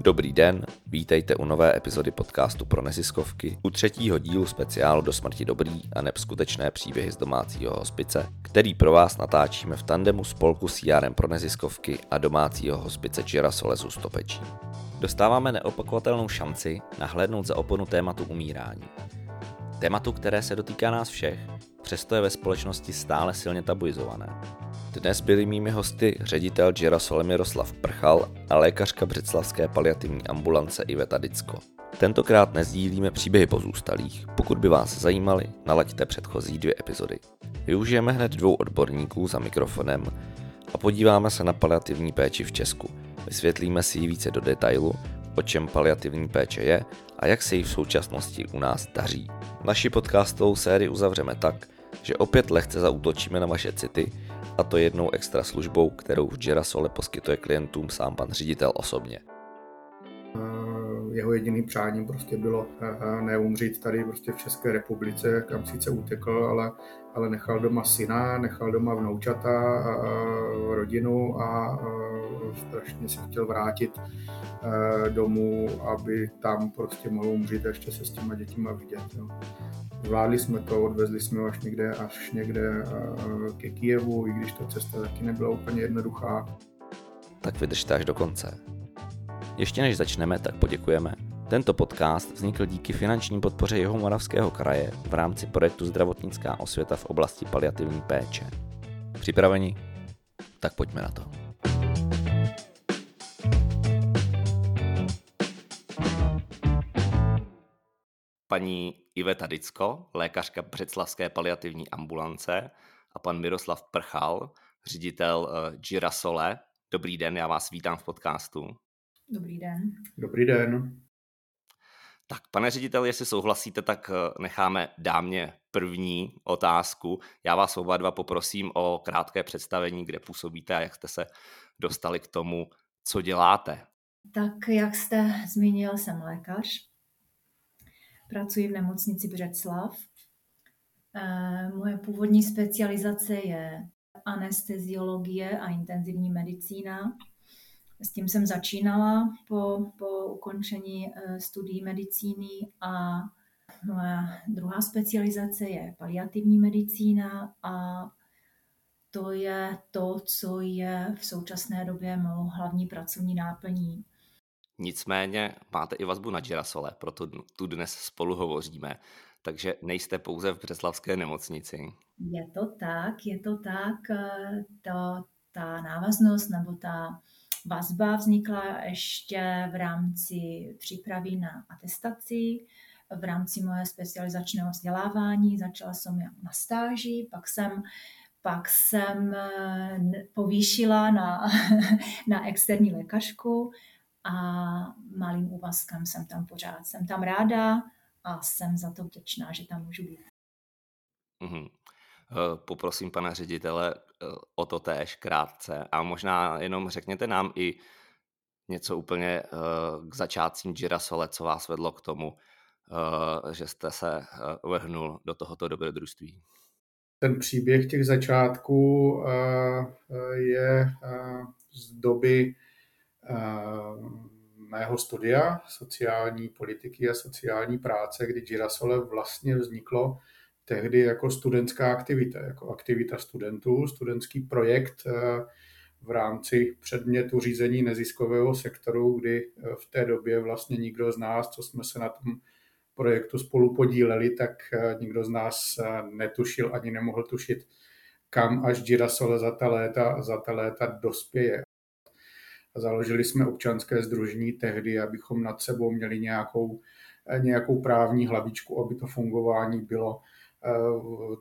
Dobrý den, vítejte u nové epizody podcastu pro neziskovky, u třetího dílu speciálu do smrti dobrý a nebskutečné příběhy z domácího hospice, který pro vás natáčíme v tandemu spolku CRM pro neziskovky a domácího hospice Girasolezu Stopečí. Dostáváme neopakovatelnou šanci nahlédnout za oponu tématu umírání. Tématu, které se dotýká nás všech, přesto je ve společnosti stále silně tabuizované. Dnes byli mými hosty ředitel Girasole Miroslav Prchal a lékařka Břeclavské paliativní ambulance Iveta Dicko. Tentokrát nezdílíme příběhy pozůstalých. Pokud by vás zajímali, nalaďte předchozí dvě epizody. Využijeme hned dvou odborníků za mikrofonem a podíváme se na paliativní péči v Česku. Vysvětlíme si ji více do detailu, o čem paliativní péče je a jak se jí v současnosti u nás daří. Naši podcastovou sérii uzavřeme tak, že opět lehce zautočíme na vaše city a to jednou extra službou, kterou v Girasole poskytuje klientům sám pan ředitel osobně. Jeho jediným přáním prostě bylo neumřít tady prostě v České republice, kam sice utekl, ale, ale nechal doma syna, nechal doma vnoučata, rodinu a strašně se chtěl vrátit domů, aby tam prostě mohl umřít a ještě se s těma dětima vidět. Jo. Zvládli jsme to, odvezli jsme ho až někde, až někde ke Kijevu, i když ta cesta taky nebyla úplně jednoduchá. Tak vydržte až do konce. Ještě než začneme, tak poděkujeme. Tento podcast vznikl díky finanční podpoře jeho Moravského kraje v rámci projektu Zdravotnická osvěta v oblasti paliativní péče. Připraveni? Tak pojďme na to. paní Iveta Dicko, lékařka Břeclavské paliativní ambulance a pan Miroslav Prchal, ředitel uh, Girasole. Dobrý den, já vás vítám v podcastu. Dobrý den. Dobrý den. Tak, pane ředitel, jestli souhlasíte, tak eh, necháme dámě první otázku. Já vás oba dva poprosím o krátké představení, kde působíte a jak jste se dostali k tomu, co děláte. Tak, jak jste zmínil, jsem lékař. Pracuji v nemocnici Břeclav. Eh, moje původní specializace je anesteziologie a intenzivní medicína. S tím jsem začínala po, po ukončení eh, studií medicíny a moje druhá specializace je paliativní medicína a to je to, co je v současné době mou hlavní pracovní náplní. Nicméně máte i vazbu na Girasole, proto tu dnes spolu hovoříme. Takže nejste pouze v Břeslavské nemocnici. Je to tak, je to tak. Eh, to, ta návaznost nebo ta vazba vznikla ještě v rámci přípravy na atestaci, v rámci moje specializačného vzdělávání. Začala jsem na stáži, pak jsem pak jsem eh, povýšila na, na externí lékařku a malým úvazkem jsem tam pořád. Jsem tam ráda a jsem za to vděčná, že tam můžu být. Mm-hmm. Poprosím pana ředitele o to též krátce a možná jenom řekněte nám i něco úplně eh, k začátcím Girasole, co vás vedlo k tomu, že jste se vrhnul do tohoto dobrodružství. Ten příběh těch začátků je z doby mého studia sociální politiky a sociální práce, kdy Girasole vlastně vzniklo tehdy jako studentská aktivita, jako aktivita studentů, studentský projekt eh, v rámci předmětu řízení neziskového sektoru, kdy eh, v té době vlastně nikdo z nás, co jsme se na tom projektu spolu podíleli, tak eh, nikdo z nás netušil ani nemohl tušit, kam až Girasole za ta léta, za ta léta dospěje. Založili jsme občanské združení tehdy, abychom nad sebou měli nějakou, nějakou právní hlavičku, aby to fungování bylo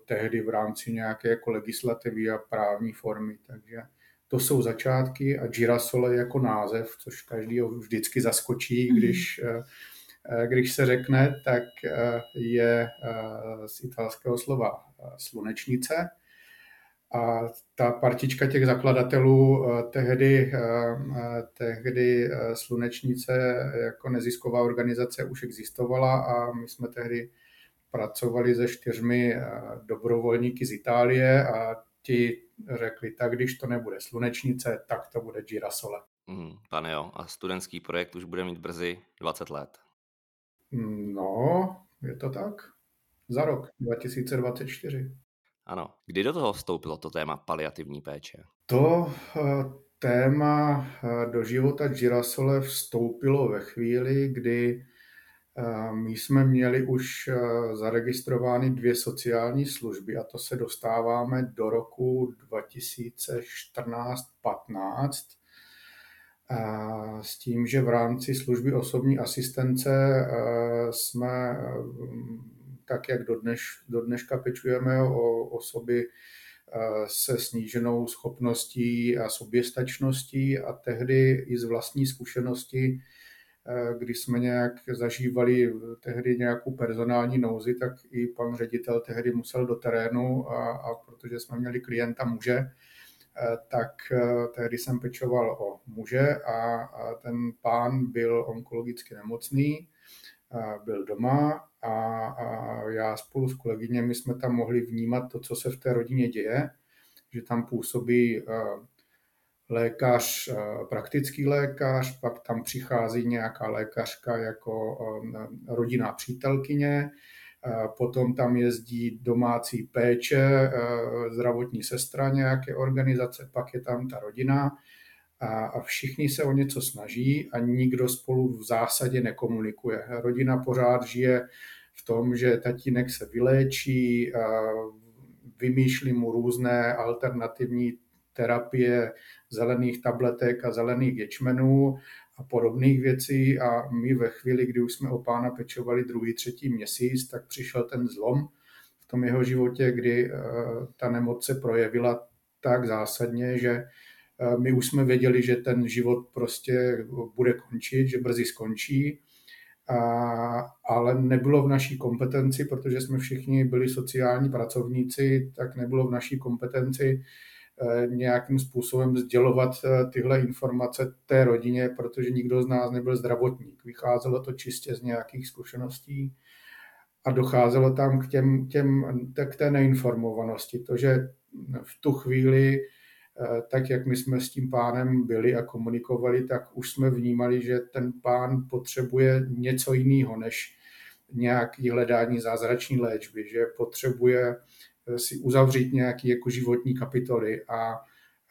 tehdy v rámci nějaké jako legislativy a právní formy. Takže to jsou začátky a Girasole jako název, což každý ho vždycky zaskočí, mhm. když, eh, když se řekne, tak eh, je z italského slova slunečnice a ta partička těch zakladatelů eh, tehdy, eh, eh, tehdy Slunečnice jako nezisková organizace už existovala a my jsme tehdy pracovali se čtyřmi dobrovolníky z Itálie a ti řekli, tak když to nebude Slunečnice, tak to bude Girasole. Mm, pane jo, a studentský projekt už bude mít brzy 20 let. No, je to tak. Za rok 2024. Ano. Kdy do toho vstoupilo to téma paliativní péče? To eh, téma eh, do života Girasole vstoupilo ve chvíli, kdy eh, my jsme měli už zaregistrovány dvě sociální služby a to se dostáváme do roku 2014-15 s tím, že v rámci služby osobní asistence jsme tak, jak do, dneš, do dneška pečujeme o osoby se sníženou schopností a soběstačností a tehdy i z vlastní zkušenosti, kdy jsme nějak zažívali tehdy nějakou personální nouzi, tak i pan ředitel tehdy musel do terénu a, a protože jsme měli klienta muže, tak tehdy jsem pečoval o muže a, a ten pán byl onkologicky nemocný, byl doma a, a já spolu s kolegyněmi jsme tam mohli vnímat to, co se v té rodině děje, že tam působí lékař, praktický lékař, pak tam přichází nějaká lékařka jako rodinná přítelkyně, potom tam jezdí domácí péče, zdravotní sestra nějaké organizace, pak je tam ta rodina a, a všichni se o něco snaží a nikdo spolu v zásadě nekomunikuje. Rodina pořád žije v tom, že tatínek se vyléčí, vymýšlí mu různé alternativní terapie zelených tabletek a zelených ječmenů a podobných věcí. A my ve chvíli, kdy už jsme o pána pečovali druhý, třetí měsíc, tak přišel ten zlom v tom jeho životě, kdy ta nemoc se projevila tak zásadně, že my už jsme věděli, že ten život prostě bude končit, že brzy skončí, a, ale nebylo v naší kompetenci, protože jsme všichni byli sociální pracovníci, tak nebylo v naší kompetenci eh, nějakým způsobem sdělovat eh, tyhle informace té rodině, protože nikdo z nás nebyl zdravotník. Vycházelo to čistě z nějakých zkušeností a docházelo tam k, těm, těm, k té neinformovanosti. To, že v tu chvíli Eh, tak jak my jsme s tím pánem byli a komunikovali, tak už jsme vnímali, že ten pán potřebuje něco jiného než nějaký hledání zázrační léčby, že potřebuje eh, si uzavřít nějaký jako životní kapitoly a,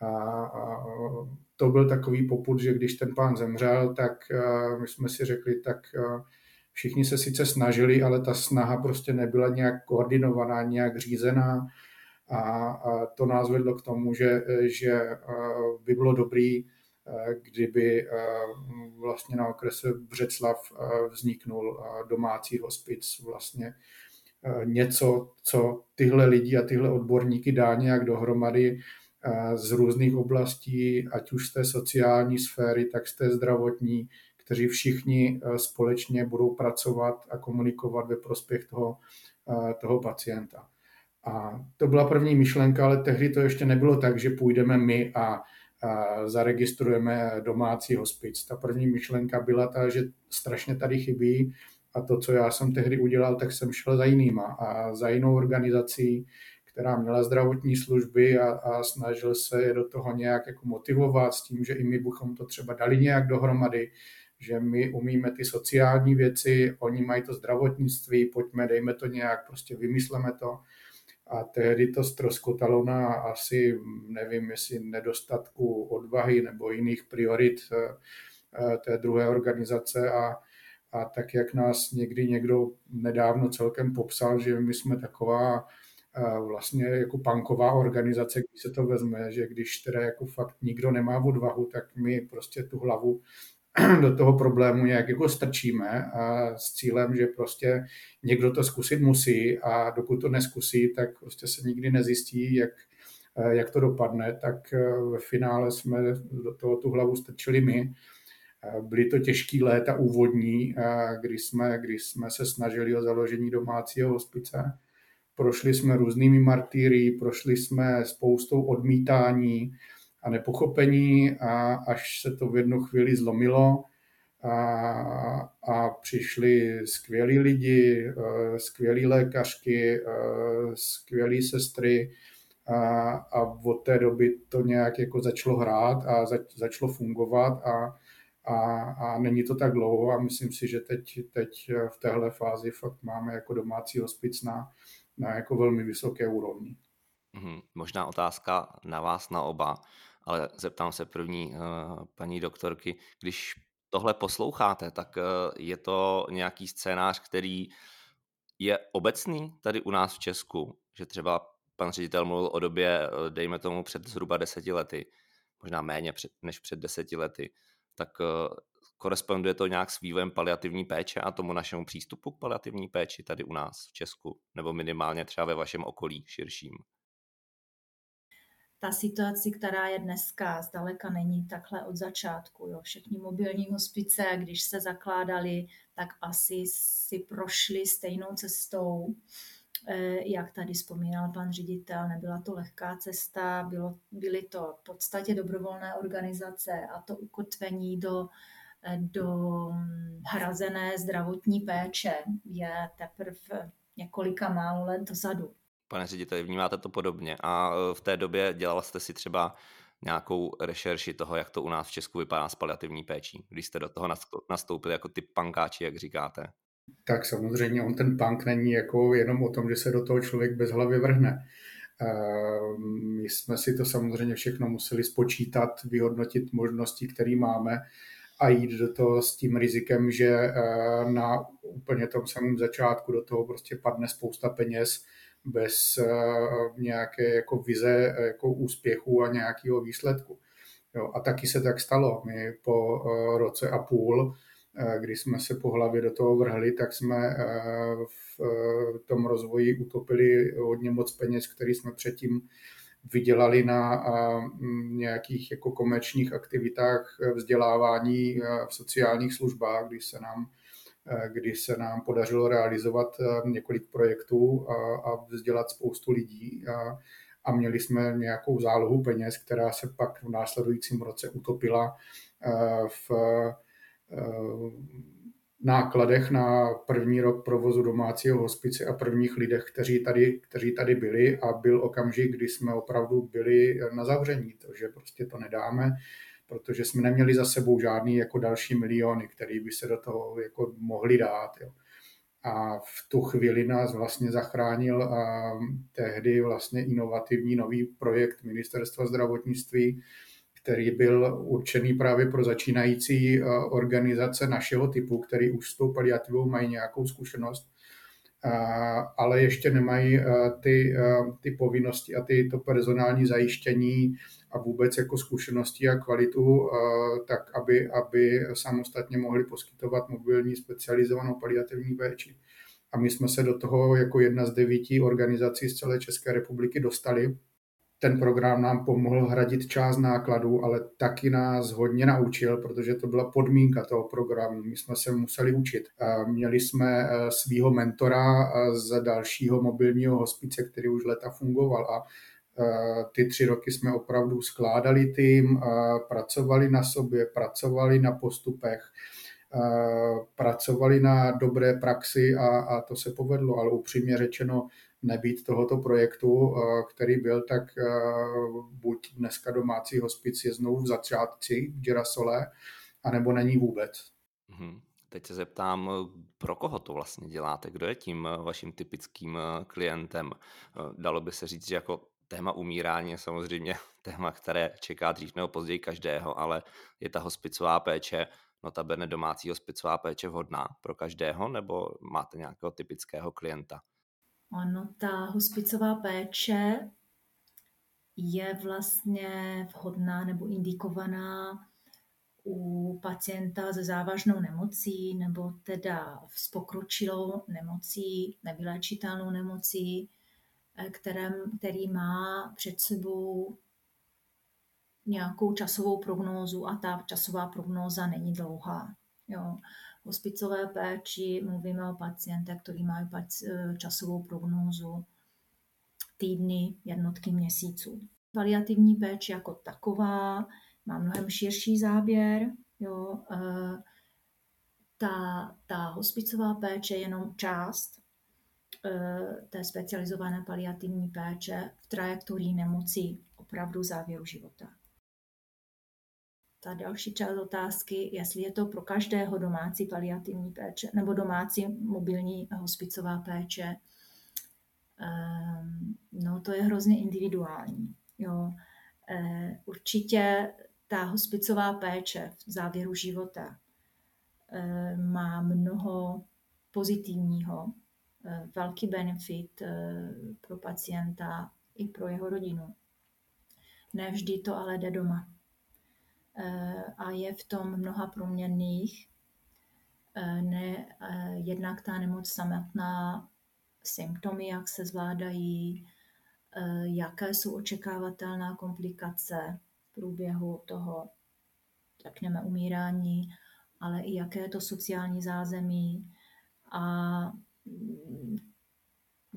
a, a to byl takový poput, že když ten pán zemřel, tak my jsme si řekli, tak všichni se sice snažili, ale ta snaha prostě nebyla nějak koordinovaná, nějak řízená, a, a to nás vedlo k tomu, že, že by bylo dobrý, kdyby vlastně na okrese Břeclav vzniknul domácí hospic, vlastně něco, co tyhle lidi a tyhle odborníky dá nějak dohromady z různých oblastí, ať už z té sociální sféry, tak z té zdravotní, kteří všichni společně budou pracovat a komunikovat ve prospěch toho, toho pacienta. A to byla první myšlenka, ale tehdy to ještě nebylo tak, že půjdeme my a, a zaregistrujeme domácí hospic. Ta první myšlenka byla ta, že strašně tady chybí a to, co já jsem tehdy udělal, tak jsem šel za jinýma a za jinou organizací, která měla zdravotní služby a, a snažil se je do toho nějak jako motivovat s tím, že i my bychom to třeba dali nějak dohromady, že my umíme ty sociální věci, oni mají to zdravotnictví, pojďme, dejme to nějak, prostě vymysleme to. A tehdy to ztroskotalo na asi, nevím, jestli nedostatku odvahy nebo jiných priorit eh, eh, té druhé organizace a, a tak, jak nás někdy někdo nedávno celkem popsal, že my jsme taková eh, vlastně jako panková organizace, když se to vezme, že když teda jako fakt nikdo nemá odvahu, tak my prostě tu hlavu do toho problému nějak jako strčíme a s cílem, že prostě někdo to zkusit musí a dokud to neskusí, tak prostě se nikdy nezjistí, jak, jak to dopadne, tak eh, ve finále jsme do toho tu hlavu strčili my. Byly to těžké léta úvodní, kdy jsme, kdy jsme se snažili o založení domácího hospice. Prošli jsme různými martýry, prošli jsme spoustou odmítání, a nepochopení a až se to v jednu chvíli zlomilo a, a přišli skvělí lidi, skvělí lékařky, skvělí sestry a, a od té doby to nějak jako začalo hrát a zač, začalo fungovat a, a, a není to tak dlouho a myslím si, že teď, teď v téhle fázi fakt máme jako domácí hospic na, na jako velmi vysoké úrovni. Hmm, možná otázka na vás, na oba, ale zeptám se první uh, paní doktorky, když tohle posloucháte, tak uh, je to nějaký scénář, který je obecný tady u nás v Česku, že třeba pan ředitel mluvil o době, eh, dejme tomu před zhruba deseti lety, možná méně před, než před deseti lety, tak uh, koresponduje to nějak s vývojem paliativní péče a tomu našemu přístupu k paliativní péči tady u nás v Česku, nebo minimálně třeba ve vašem okolí širším? ta situace, která je dneska, zdaleka není takhle od začátku. Jo. Všechny mobilní hospice, když se zakládali, tak asi si prošli stejnou cestou, eh, jak tady vzpomínal pan ředitel, nebyla to lehká cesta, bylo, byly to v podstatě dobrovolné organizace a to ukotvení do, eh, do hm, hrazené zdravotní péče je teprve několika málo let dozadu pane řediteli, vnímáte to podobně a e, v té době dělal jste si třeba nějakou rešerši toho, jak to u nás v Česku vypadá s paliativní péčí, když jste do toho nastoupili jako ty pankáči, jak říkáte? Tak samozřejmě on ten punk není jako jenom o tom, že se do toho člověk bez hlavy vrhne. E, my jsme si to samozřejmě všechno museli spočítat, vyhodnotit možnosti, které máme a jít do toho s tím rizikem, že e, na úplně tom samém začátku do toho prostě padne spousta peněz, bez eh, nějaké jako vize eh, jako úspěchu a nějakého výsledku. Jo, a taky se tak stalo. My po eh, roce a půl, kdy jsme se po hlavě do toho vrhli, tak jsme v tom rozvoji utopili hodně moc peněz, které jsme předtím vydělali na nějakých jako komerčních aktivitách vzdělávání v sociálních službách, když se nám Eh, kdy se nám podařilo realizovat eh, několik projektů a, a vzdělat spoustu lidí. A, a měli jsme nějakou zálohu peněz, která se pak v následujícím roce utopila eh, v nákladech na první rok provozu domácího hospice a prvních lidech, kteří tady, kteří tady byli a byl okamžik, kdy jsme opravdu byli na zavření, takže prostě to nedáme protože jsme neměli za sebou žádný jako další miliony, které by se do toho jako mohli dát. Jo. A v tu chvíli nás vlastně zachránil a tehdy vlastně inovativní nový projekt Ministerstva zdravotnictví, který byl určený právě pro začínající organizace našeho typu, který už s tou paliativou mají nějakou zkušenost, ale ještě nemají ty, ty povinnosti a ty, to personální zajištění a vůbec jako zkušenosti a kvalitu, tak aby, aby samostatně mohli poskytovat mobilní specializovanou paliativní péči. A my jsme se do toho jako jedna z devíti organizací z celé České republiky dostali. Ten program nám pomohl hradit část nákladů, ale taky nás hodně naučil, protože to byla podmínka toho programu. My jsme se museli učit. Měli jsme e, svého mentora e, z dalšího mobilního hospice, který už leta fungoval a Eh, ty tři roky jsme opravdu skládali tým, pracovali na sobě, pracovali na postupech, pracovali na dobré praxi a, a to se povedlo, ale upřímně řečeno, nebýt tohoto projektu, který byl, tak buď dneska domácí hospic je znovu v začátci v Girasole, anebo není vůbec. Mm-hmm. Teď se zeptám, pro koho to vlastně děláte? Kdo je tím vaším typickým klientem? Dalo by se říct, že jako téma umírání je samozřejmě téma, které čeká dřív nebo později každého, ale je ta hospicová péče, notabene domácí hospicová péče vhodná pro každého, nebo máte nějakého typického klienta? Ano, ta hospicová péče je vlastně vhodná nebo indikovaná u pacienta se závažnou nemocí nebo teda s pokročilou nemocí, nevyléčitelnou nemocí, Eh, kterém, který má před sebou nějakou časovou prognózu a ta časová prognóza není dlouhá. Jo. Hospicové péči mluvíme o pacientech, který mají eh, časovou prognózu týdny, jednotky měsíců. Paliativní péče jako taková má mnohem širší záběr. Jo. Eh, ta, ta hospicová péče je jenom část té specializované paliativní péče v trajektorii nemocí opravdu závěru života. Ta další část otázky, jestli je to pro každého domácí paliativní péče nebo domácí mobilní hospicová péče, ehm, no to je hrozně individuální. Jo. Eh, určitě ta hospicová péče v závěru života eh, má mnoho pozitivního, eh, velký benefit pro pacienta i pro jeho rodinu. Nevždy to ale jde doma. A je v tom mnoha proměnných. Ne, jednak ta nemoc samotná, symptomy, jak se zvládají, jaké jsou očekávatelná komplikace v průběhu toho, řekněme, umírání, ale i jaké je to sociální zázemí a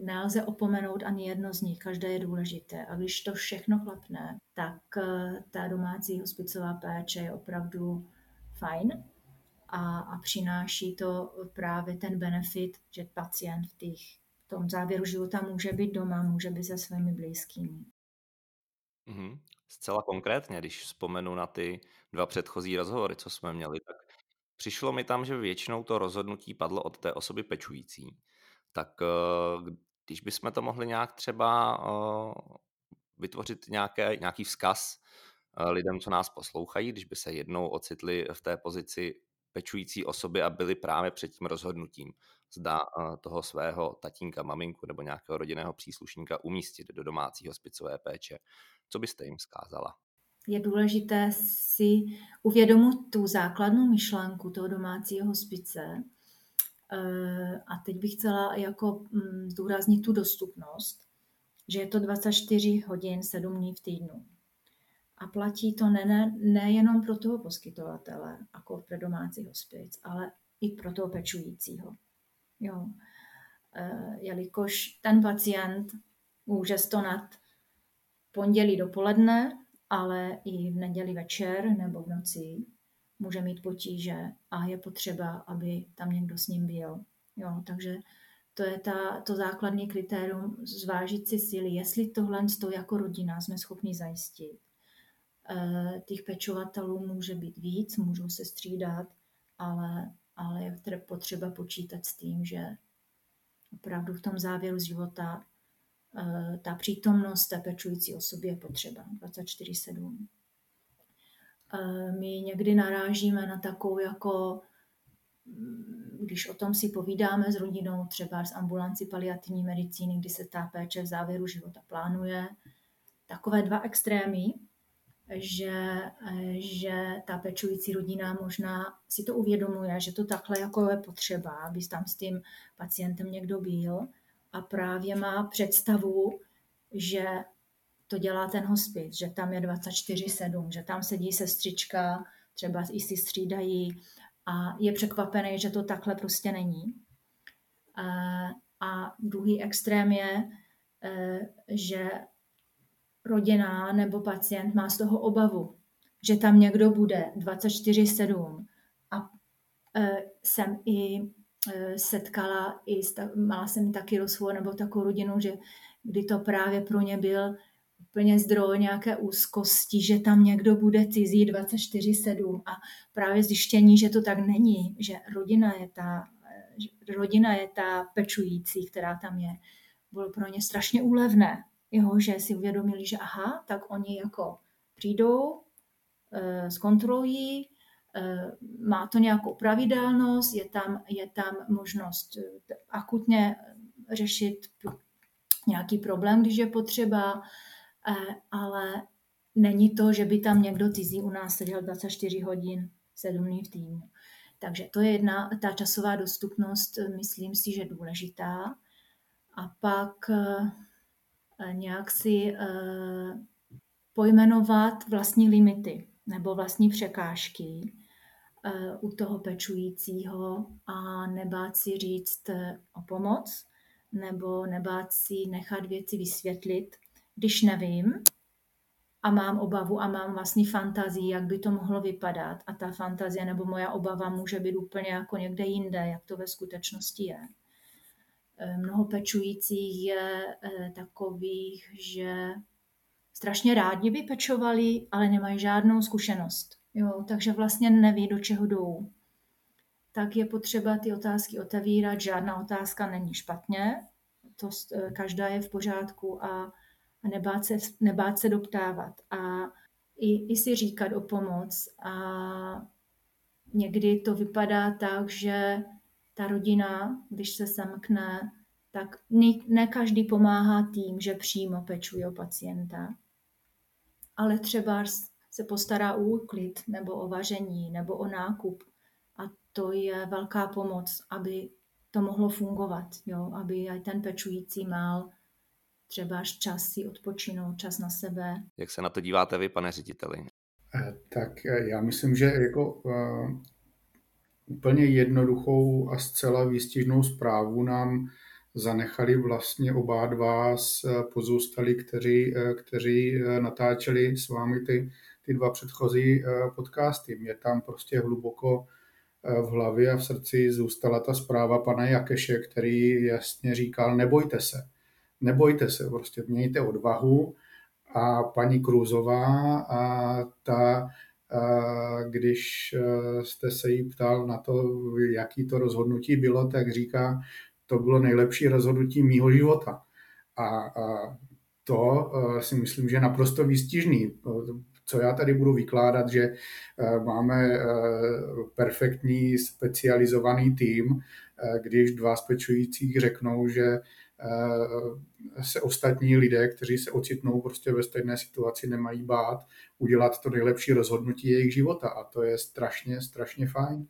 nelze opomenout ani jedno z nich, každé je důležité. A když to všechno klapne, tak eh, ta domácí hospicová péče je opravdu fajn a, a přináší to právě ten benefit, že pacient v, těch, v tom závěru života může být doma, může být se svými blízkými. Mm-hmm. Zcela konkrétně, když vzpomenu na ty dva předchozí rozhovory, co jsme měli, tak přišlo mi tam, že většinou to rozhodnutí padlo od té osoby pečující. Tak eh, když bychom to mohli nějak třeba uh, vytvořit nějaké, nějaký vzkaz uh, lidem, co nás poslouchají, když by se jednou ocitli v té pozici pečující osoby a byli právě před tím rozhodnutím, zda uh, toho svého tatínka, maminku nebo nějakého rodinného příslušníka umístit do domácí hospicové péče. Co byste jim zkázala? Je důležité si uvědomit tu základnou myšlenku toho domácího hospice, Eh, a teď bych chtěla jako mm, zdůraznit tu dostupnost, že je to 24 hodin 7 dní v týdnu. A platí to nejenom ne, nejenom pro toho poskytovatele, jako pro domácí hospic, ale i pro toho pečujícího. Jo. E, jelikož ten pacient může stonat pondělí dopoledne, ale i v neděli večer nebo v noci může mít potíže a je potřeba, aby tam někdo s ním byl. Jo, takže to je ta, to základní kritérium zvážit si síly, jestli tohle to jako rodina jsme schopni zajistit. E, těch pečovatelů může být víc, můžou se střídat, ale, ale je potřeba počítat s tím, že opravdu v tom závěru života e, ta přítomnost té pečující osoby je potřeba 24-7 my někdy narážíme na takovou jako mm, když o tom si povídáme s rodinou, třeba z ambulanci paliativní medicíny, kdy se ta péče v závěru života plánuje, takové dva extrémy, že, že ta pečující rodina možná si to uvědomuje, že to takhle jako je potřeba, aby tam s tím pacientem někdo byl a právě má představu, že to dělá ten hospic, že tam je 24-7, že tam sedí sestřička, třeba i si střídají a je překvapený, že to takhle prostě není. A druhý extrém je, e, že rodina nebo pacient má z toho obavu, že tam někdo bude 24-7 a e, jsem i e, setkala, i, mala jsem taky rozhovor nebo takovou rodinu, že kdy to právě pro ně byl úplně zdroj nějaké úzkosti, že tam někdo bude cizí 24-7 a právě zjištění, že to tak není, že rodina je ta, rodina je ta pečující, která tam je, bylo pro ně strašně úlevné, jo, že si uvědomili, že aha, tak oni jako přijdou, eh, zkontrolují, eh, má to nějakou pravidelnost, je tam, je tam možnost eh, akutně řešit nějaký problém, když je potřeba, Eh, ale není to, že by tam někdo cizí u nás seděl 24 hodin, 7 dní v týdnu. Takže to je jedna, ta časová dostupnost, eh, myslím si, že důležitá. A pak eh, nějak si pojmenovat vlastní limity nebo vlastní překážky u toho pečujícího a nebát si říct o pomoc nebo nebát si nechat věci vysvětlit, když nevím a mám obavu a mám vlastní fantazii, jak by to mohlo vypadat a ta fantazie nebo moja obava může být úplně jako někde jinde, jak to ve skutečnosti je. mnoho pečujících je takových, že strašně rádi by pečovali, ale nemají žádnou zkušenost. Jo, takže vlastně neví, do čeho jdou. Tak je potřeba ty otázky otevírat. Žádná otázka není špatně, to každá je v pořádku a, a nebát, se, nebát se doptávat. A i, i si říkat o pomoc. A někdy to vypadá tak, že ta rodina, když se semkne, tak ne, ne každý pomáhá tím, že přímo pečuje o pacienta, ale třeba se postará o úklid nebo o vaření nebo o nákup. A to je velká pomoc, aby to mohlo fungovat, jo? aby i ten pečující mal třeba až čas si odpočinout, čas na sebe. Jak se na to díváte vy, pane řediteli? Eh, tak eh, já myslím, že jako uh, úplně jednoduchou a zcela výstižnou zprávu nám zanechali vlastně oba dva z pozůstali, kteří, kteří natáčeli s vámi ty, ty dva předchozí podcasty. Mě tam prostě hluboko v hlavě a v srdci zůstala ta zpráva pana Jakeše, který jasně říkal, nebojte se nebojte se, prostě mějte odvahu. A paní Krůzová, a ta, a když e, jste se jí ptal na to, jaký to rozhodnutí bylo, tak říká, to bylo nejlepší rozhodnutí mýho života. A, a to e, si myslím, že je naprosto výstižný. Co já tady budu vykládat, že e, máme perfektní specializovaný tým, když dva z pečujících řeknou, že se ostatní lidé, kteří se ocitnou prostě ve stejné situaci, nemají bát udělat to nejlepší rozhodnutí jejich života a to je strašně, strašně fajn.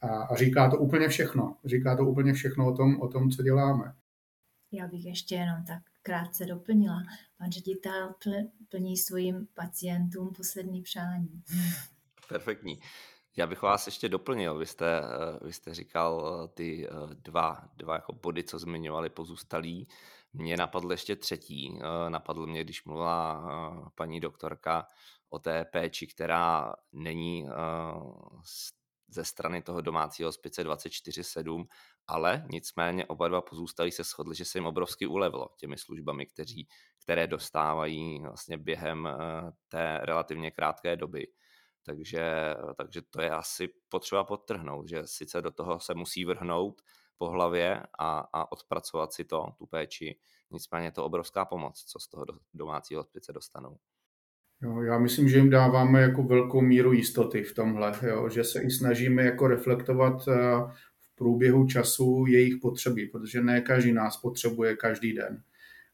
A, a říká to úplně všechno. Říká to úplně všechno o tom, o tom, co děláme. Já bych ještě jenom tak krátce doplnila. Pan ředitel plní svým pacientům poslední přání. Perfektní. Já bych vás ještě doplnil. Vy jste, eh, vy jste říkal eh, ty eh, dva, dva jako body, co zmiňovali pozůstalí. Mně napadl ještě třetí. Napadl mě, když mluvila paní doktorka o té péči, která není ze strany toho domácího hospice 24-7, ale nicméně oba dva pozůstalí se shodli, že se jim obrovsky ulevilo těmi službami, kteří, které dostávají vlastně během té relativně krátké doby. Takže, takže to je asi potřeba podtrhnout, že sice do toho se musí vrhnout po hlavě a, a odpracovat si to, tu péči, nicméně je to obrovská pomoc, co z toho domácího hospice dostanou. Jo, já myslím, že jim dáváme jako velkou míru jistoty v tomhle, jo, že se i snažíme jako reflektovat eh, v průběhu času jejich potřeby, protože ne každý nás potřebuje každý den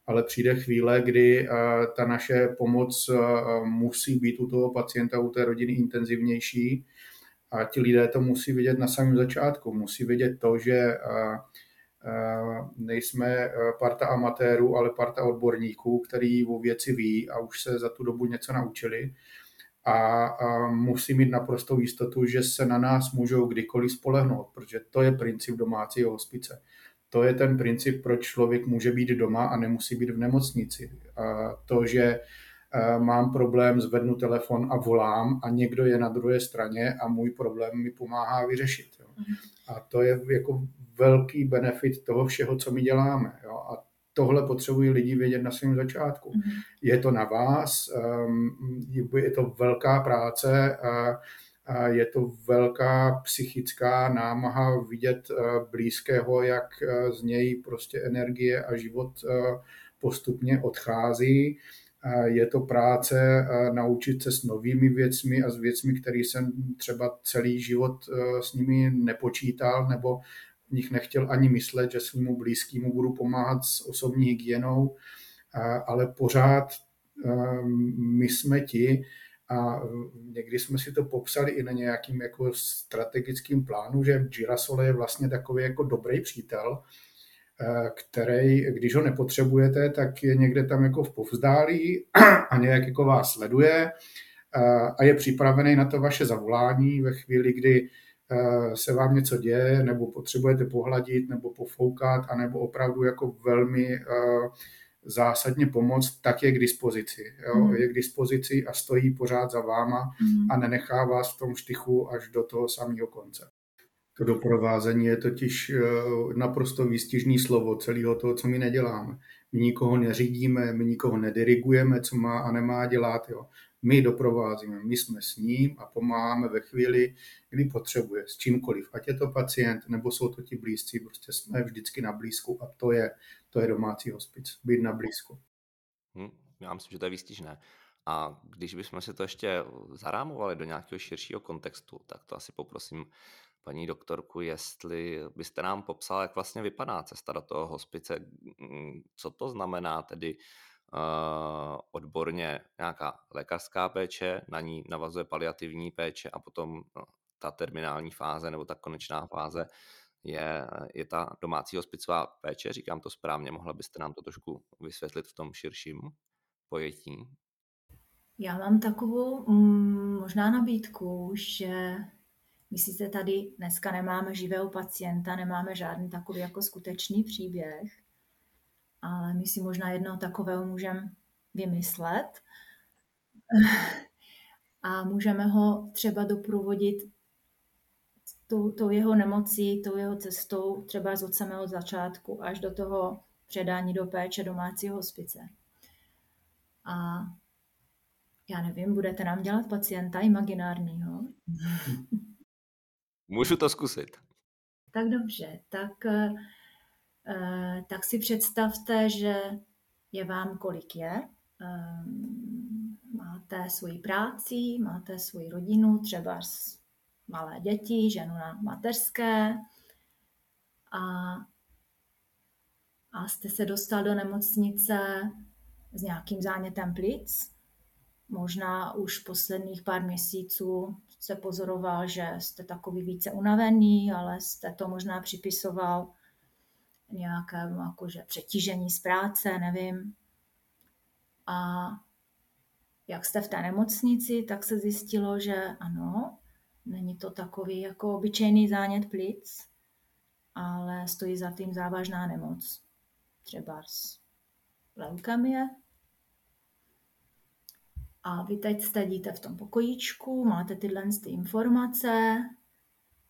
ale přijde chvíle, kdy eh, ta naše pomoc eh, musí být u toho pacienta, u té rodiny intenzivnější. A ti lidé to musí vidět na samém začátku. Musí vidět to, že eh, nejsme parta amatérů, ale parta odborníků, který o věci ví a už se za tu dobu něco naučili. A, a musí mít naprostou jistotu, že se na nás můžou kdykoliv spolehnout, protože to je princip domácího hospice to je ten princip, proč člověk může být doma a nemusí být v nemocnici. A to, že mám problém, zvednu telefon a volám a někdo je na druhé straně a můj problém mi pomáhá vyřešit. Jo. Mhm. A to je jako velký benefit toho všeho, co my děláme. Jo. A tohle potřebují lidi vědět na svém začátku. Mm-hmm. Je to na vás, um, je to velká práce, je to velká psychická námaha vidět eh, blízkého, jak eh, z něj prostě energie a život eh, postupně odchází. Je to práce naučit se s novými věcmi a s věcmi, které jsem třeba celý život s nimi nepočítal nebo v nich nechtěl ani myslet, že svýmu blízkému budu pomáhat s osobní hygienou, ale pořád my jsme ti, a někdy jsme si to popsali i na nějakým jako strategickým plánu, že Girasole je vlastně takový jako dobrý přítel, eh, který, když ho nepotřebujete, tak je někde tam jako v povzdálí a nějak jako vás sleduje eh, a je připravený na to vaše zavolání ve chvíli, kdy eh, se vám něco děje, nebo potřebujete pohladit, nebo pofoukat, anebo opravdu jako velmi zásadně pomoct, tak je k dispozici. Jo? Mm. Je k dispozici a stojí pořád za váma mm. a nenechá vás v tom štychu až do toho samého konce. To doprovázení je totiž eh, naprosto výstižný slovo celého toho, co my neděláme. My nikoho neřídíme, my nikoho nedirigujeme, co má a nemá dělat. Jo. My doprovázíme, my jsme s ním a pomáháme ve chvíli, kdy potřebuje, s čímkoliv. Ať je to pacient, nebo jsou to ti blízcí, prostě jsme vždycky na blízku a to je, to je domácí hospic, být na blízku. Hmm, já myslím, že to je výstižné. A když bychom si to ještě zarámovali do nějakého širšího kontextu, tak to asi poprosím paní doktorku, jestli byste nám popsala, jak vlastně vypadá cesta do toho hospice, co to znamená tedy uh, odborně nějaká lékařská péče, na ní navazuje paliativní péče a potom no, ta terminální fáze nebo ta konečná fáze je, je ta domácí hospicová péče, říkám to správně, mohla byste nám to trošku vysvětlit v tom širším pojetí? Já mám takovou mm, možná nabídku, že my sice tady dneska nemáme živého pacienta, nemáme žádný takový jako skutečný příběh, ale my si možná jednoho takového můžeme vymyslet a můžeme ho třeba doprovodit tou, tou jeho nemocí, tou jeho cestou třeba od samého začátku až do toho předání do péče domácího hospice. A já nevím, budete nám dělat pacienta imaginárního? Můžu to zkusit. Tak dobře, tak, eh, tak si představte, že je vám kolik je. Eh, máte svoji práci, máte svoji rodinu, třeba malé děti, ženu na mateřské a, a jste se dostal do nemocnice s nějakým zánětem plic. Možná už posledních pár měsíců se pozoroval, že jste takový více unavený, ale jste to možná připisoval nějakému jakože přetížení z práce, nevím. A jak jste v té nemocnici, tak se zjistilo, že ano, není to takový jako obyčejný zánět plic, ale stojí za tím závažná nemoc. Třeba z leukemie, a vy teď sedíte v tom pokojíčku, máte tyhle ty informace,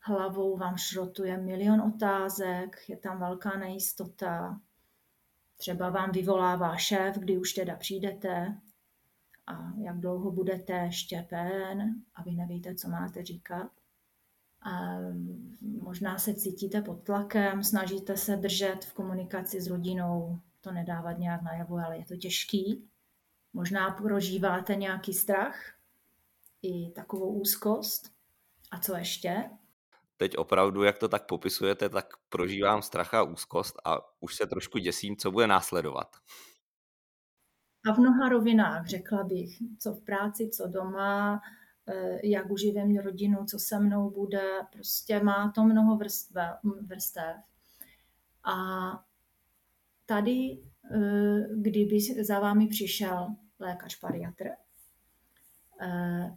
hlavou vám šrotuje milion otázek, je tam velká nejistota, třeba vám vyvolává šéf, kdy už teda přijdete a jak dlouho budete štěpen a vy nevíte, co máte říkat. A možná se cítíte pod tlakem, snažíte se držet v komunikaci s rodinou, to nedávat nějak najevo, ale je to těžký. Možná prožíváte nějaký strach i takovou úzkost. A co ještě? Teď opravdu, jak to tak popisujete, tak prožívám strach a úzkost a už se trošku děsím, co bude následovat. A v mnoha rovinách, řekla bych, co v práci, co doma, eh, jak uživím rodinu, co se mnou bude, prostě má to mnoho vrstev. A tady, eh, kdyby za vámi přišel lékař pariatr, eh,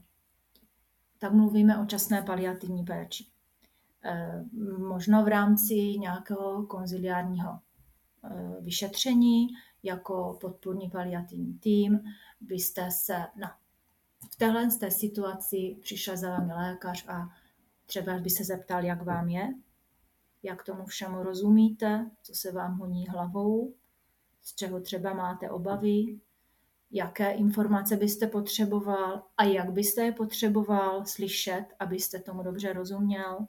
tak mluvíme o časné paliativní péči. Možno v rámci nějakého konziliárního vyšetření jako podpůrný paliativní tým. Byste se na v téhle té situaci přišel za vámi lékař a třeba by se zeptal, jak vám je, jak tomu všemu rozumíte, co se vám honí hlavou, z čeho třeba máte obavy, jaké informace byste potřeboval? A jak byste je potřeboval slyšet, abyste tomu dobře rozuměl,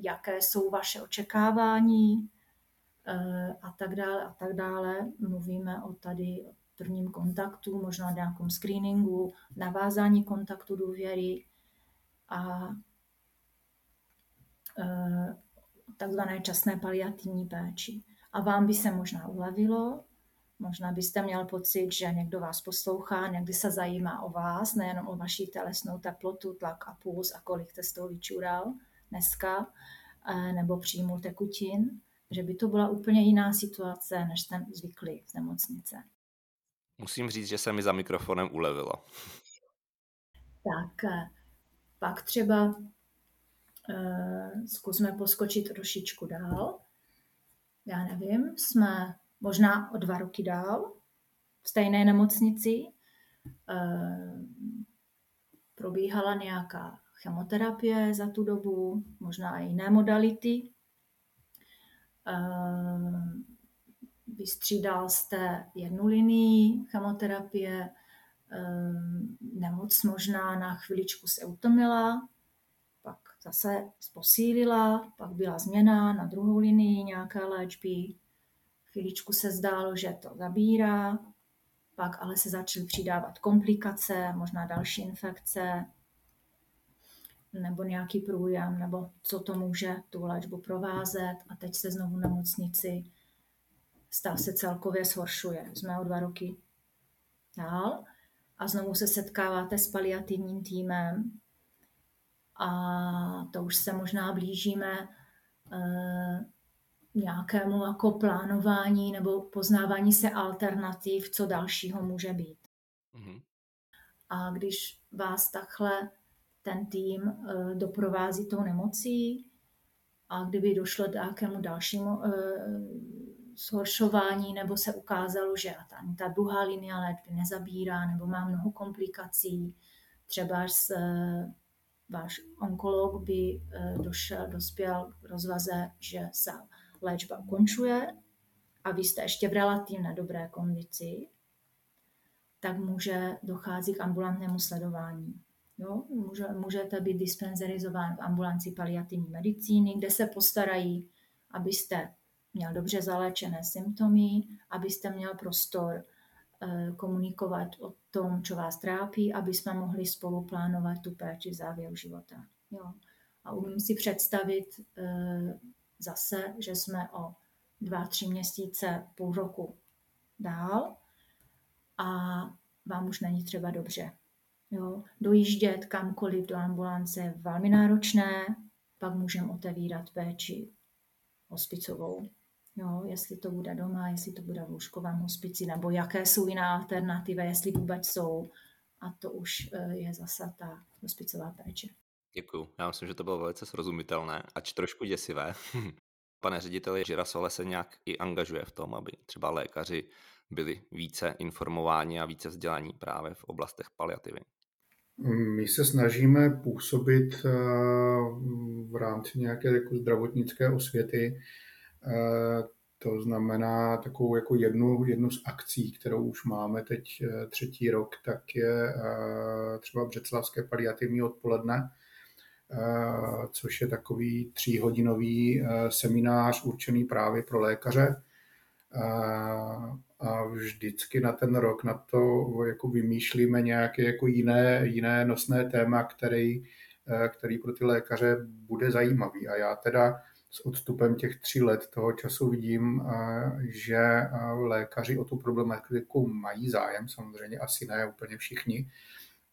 jaké jsou vaše očekávání a tak dále a tak dále. Mluvíme o tady prvním kontaktu, možná nějakém screeningu, navázání kontaktu důvěry a eh, takzvané časné paliativní péči. A vám by se možná ulevilo, Možná byste měl pocit, že někdo vás poslouchá, někdy se zajímá o vás, nejenom o vaši tělesnou teplotu, tlak a puls a kolik jste z toho vyčural dneska, eh, nebo příjmu tekutin, že by to byla úplně jiná situace, než ten zvyklý z nemocnice. Musím říct, že se mi za mikrofonem ulevilo. Tak, eh, pak třeba uh, zkusme poskočit trošičku dál. Já nevím, jsme možná o dva roky dál, v stejné nemocnici. Eh, probíhala nějaká chemoterapie za tu dobu, možná i jiné modality. Vystřídal jste jednu linii chemoterapie, nemoc možná na chviličku se utomila, pak zase posílila, pak byla změna na druhou linii nějaké léčby. Chvíličku se zdálo, že to zabírá, pak ale se začaly přidávat komplikace, možná další infekce, nebo nějaký průjem, nebo co to může tu léčbu provázet a teď se znovu v nemocnici stav se celkově zhoršuje. Jsme o dva roky dál a znovu se setkáváte s paliativním týmem a to už se možná blížíme eh, nějakému jako plánování nebo poznávání se alternativ, co dalšího může být. Mm-hmm. A když vás takhle ten tým eh, doprovází tou nemocí a kdyby došlo k nějakému dalšímu eh, zhoršování nebo se ukázalo, že ta, ta druhá linie léčby nezabírá nebo má mnoho komplikací, třeba s, eh, váš onkolog by došel, dospěl k rozvaze, že se léčba ukončuje a vy jste ještě v relativně dobré kondici, tak může docházet k ambulantnému sledování. Jo? Může, můžete být dispenzerizován v ambulanci paliativní medicíny, kde se postarají, abyste měl dobře zaléčené symptomy, abyste měl prostor eh, komunikovat o tom, co vás trápí, aby jsme mohli spolu plánovat tu péči v závěru života. Jo. A umím si představit eh, zase, že jsme o dva, tři měsíce, půl roku dál a vám už není třeba dobře. Jo, dojíždět kamkoliv do ambulance je velmi náročné, pak můžeme otevírat péči hospicovou. Jo, jestli to bude doma, jestli to bude v lůžkovém hospici, nebo jaké jsou jiné alternativy, jestli vůbec jsou. A to už eh, je zase ta hospicová péče. Děkuju. Já myslím, že to bylo velice srozumitelné, ač trošku děsivé. Pane řediteli, Žirasole se nějak i angažuje v tom, aby třeba lékaři byli více informováni a více vzdělaní právě v oblastech paliativy. My se snažíme působit eh, v rámci nějaké jako zdravotnické osvěty. Eh, to znamená takovou jako jednu, jednu z akcí, kterou už máme teď eh, třetí rok, tak je třeba Břeclavské paliativní odpoledne, což je takový tříhodinový seminář určený právě pro lékaře a vždycky na ten rok na to jako vymýšlíme nějaké jako jiné, jiné nosné téma, který, eh, který pro ty lékaře bude zajímavý. A já teda s odstupem těch tří let toho času vidím, eh, že eh, lékaři o tu problematiku mají zájem, samozřejmě asi ne úplně všichni,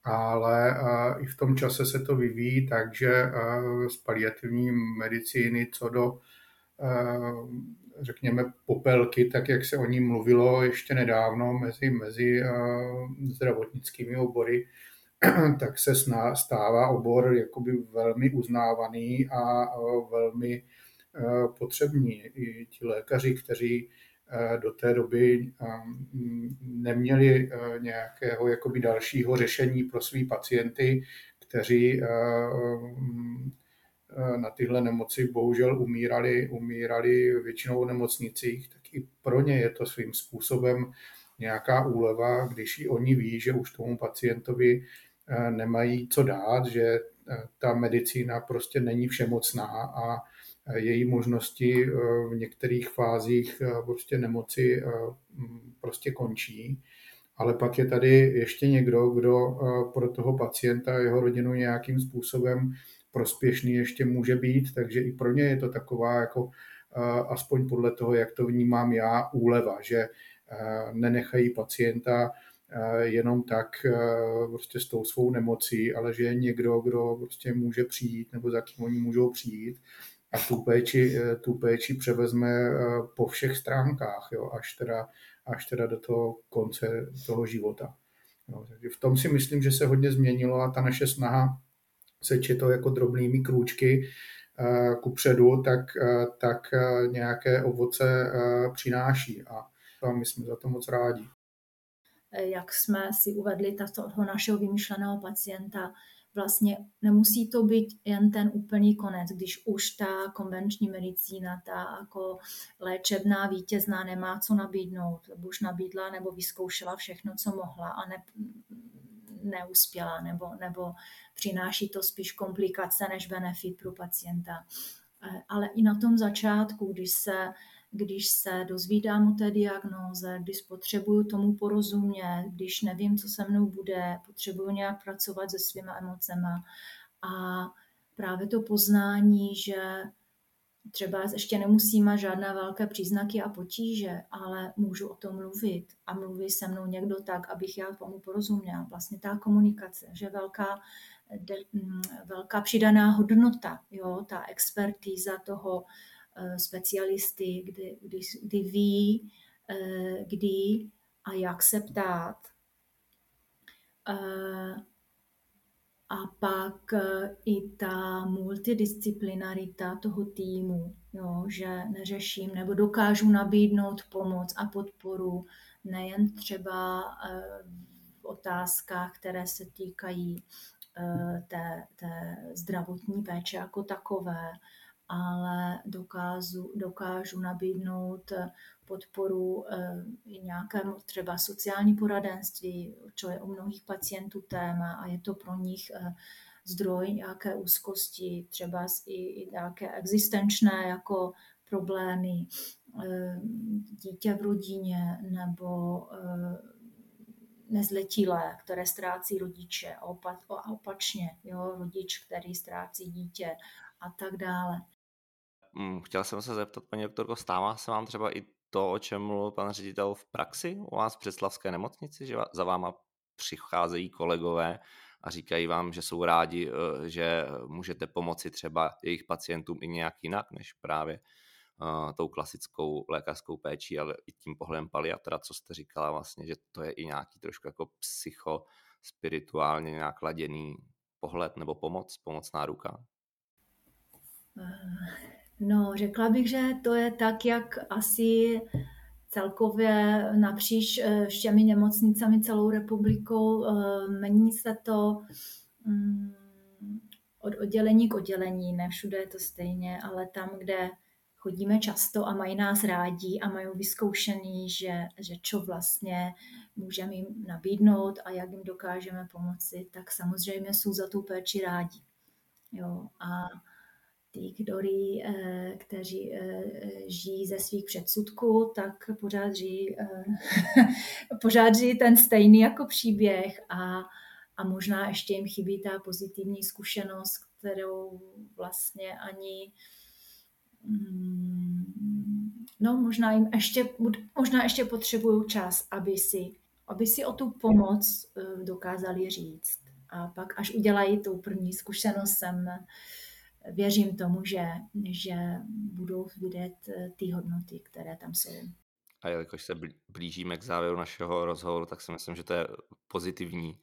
ale i v tom čase se to vyvíjí, takže z paliativní medicíny co do řekněme, popelky, tak jak se o ní mluvilo ještě nedávno mezi, mezi eh, zdravotnickými obory, tak se stává obor jakoby velmi uznávaný a velmi eh, potřební. I ti lékaři, kteří eh, do té doby neměli nějakého jakoby dalšího řešení pro své pacienty, kteří na tyhle nemoci bohužel umírali, umírali většinou v nemocnicích, tak i pro ně je to svým způsobem nějaká úleva, když i oni ví, že už tomu pacientovi eh, nemají co dát, že eh, ta medicína prostě není všemocná a její možnosti v některých fázích prostě nemoci prostě končí. Ale pak je tady ještě někdo, kdo pro toho pacienta a jeho rodinu nějakým způsobem prospěšný ještě může být, takže i pro ně je to taková jako aspoň podle toho, jak to vnímám já, úleva, že nenechají pacienta jenom tak prostě s tou svou nemocí, ale že je někdo, kdo prostě může přijít nebo za kým oni můžou přijít a tu péči, tu péči převezme po všech stránkách, jo, až, teda, až teda do toho konce toho života. No, takže v tom si myslím, že se hodně změnilo a ta naše snaha seče to jako drobnými krůčky eh, ku předu, tak, eh, tak eh, nějaké ovoce přináší a my jsme za to moc rádi. Jak jsme si uvedli toho našeho vymyšleného pacienta, vlastně nemusí to být jen ten úplný konec, když už ta konvenční medicína, ta jako léčebná vítězná nemá co nabídnout, už nabídla nebo vyzkoušela všechno, co mohla a ne, neuspěla, nebo, nebo přináší to spíš komplikace než benefit pro pacienta. Eh, ale i na tom začátku, když se když se dozvídám o té diagnóze, když potřebuju tomu porozumět, když nevím, co se mnou bude, potřebuju nějak pracovat se svýma emocema. A právě to poznání, že třeba ještě nemusí mít žádné velké příznaky a potíže, ale můžu o tom mluvit a mluví se mnou někdo tak, abych já tomu porozuměla. Vlastně ta komunikace, že velká, de, velká přidaná hodnota, jo, ta expertíza toho, Eh, specialisty, kdy, kdy, kdy ví, eh, kdy a jak se ptát. Eh, a pak i ta multidisciplinarita toho týmu, jo, že neřeším nebo dokážu nabídnout pomoc a podporu nejen třeba v otázkách, které se týkají té, té zdravotní péče jako takové, ale dokážu, dokážu nabídnout eh, podporu eh, i nějakému třeba sociální poradenství, co je u mnohých pacientů téma a je to pro nich eh, zdroj nějaké úzkosti, třeba i, i nějaké existenčné jako problémy, dítě v rodině nebo nezletilé, které ztrácí rodiče a opačně, jo, rodič, který ztrácí dítě a tak dále. Mm, chtěl jsem se zeptat, paní doktorko, stává se vám třeba i to, o čem mluvil pan ředitel v praxi u vás v Břeclavské nemocnici, že za váma přicházejí kolegové a říkají vám, že jsou rádi, eh, že můžete pomoci třeba jejich pacientům i nějak jinak, než právě uh, tou klasickou lékařskou péčí, ale i tím pohledem paliatra, co jste říkala vlastně, že to je i nějaký trošku jako psycho, spirituálně nějak laděný pohled nebo pomoc, pomocná ruka? No, řekla bych, že to je tak, jak asi celkově napříč eh, všemi nemocnicami celou republikou eh, mení se to mm, od oddělení k oddělení, ne všude je to stejně, ale tam, kde chodíme často a mají nás rádi a mají vyzkoušený, že, že čo vlastně můžeme jim nabídnout a jak jim dokážeme pomoci, tak samozřejmě jsou za tu péči rádi. Jo, a ty, kdorí, eh, kteří eh, žijí ze svých předsudků, tak pořád žijí, eh, pořád žijí ten stejný jako příběh a, a možná ještě jim chybí ta pozitivní zkušenost, kterou vlastně ani mm, no možná jim ještě, možná ještě potřebují čas, aby si, aby si o tu pomoc dokázali říct. A pak, až udělají tu první zkušenost, jsem věřím tomu, že, že budou vidět eh, ty hodnoty, které tam jsou. A jelikož se blížíme k závěru našeho rozhovoru, tak si myslím, že to je pozitivní,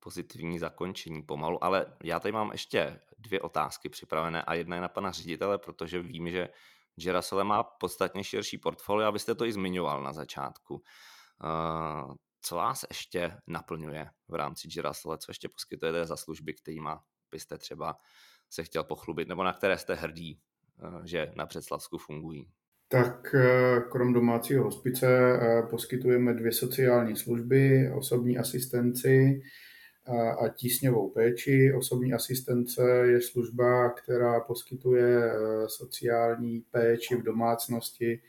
pozitivní zakončení pomalu. Ale já tady mám ještě dvě otázky připravené a jedna je na pana ředitele, protože vím, že Girasole má podstatně širší portfolio, abyste to i zmiňoval na začátku. Eh, co vás ještě naplňuje v rámci Girasole? Co ještě poskytujete za služby, kterými byste třeba se chtěl pochlubit, nebo na které jste hrdí, eh, že na Předslavsku fungují? Tak eh, krom domácího hospice eh, poskytujeme dvě sociální služby, osobní asistenci a tísňovou péči. Osobní asistence je služba, která poskytuje sociální péči v domácnosti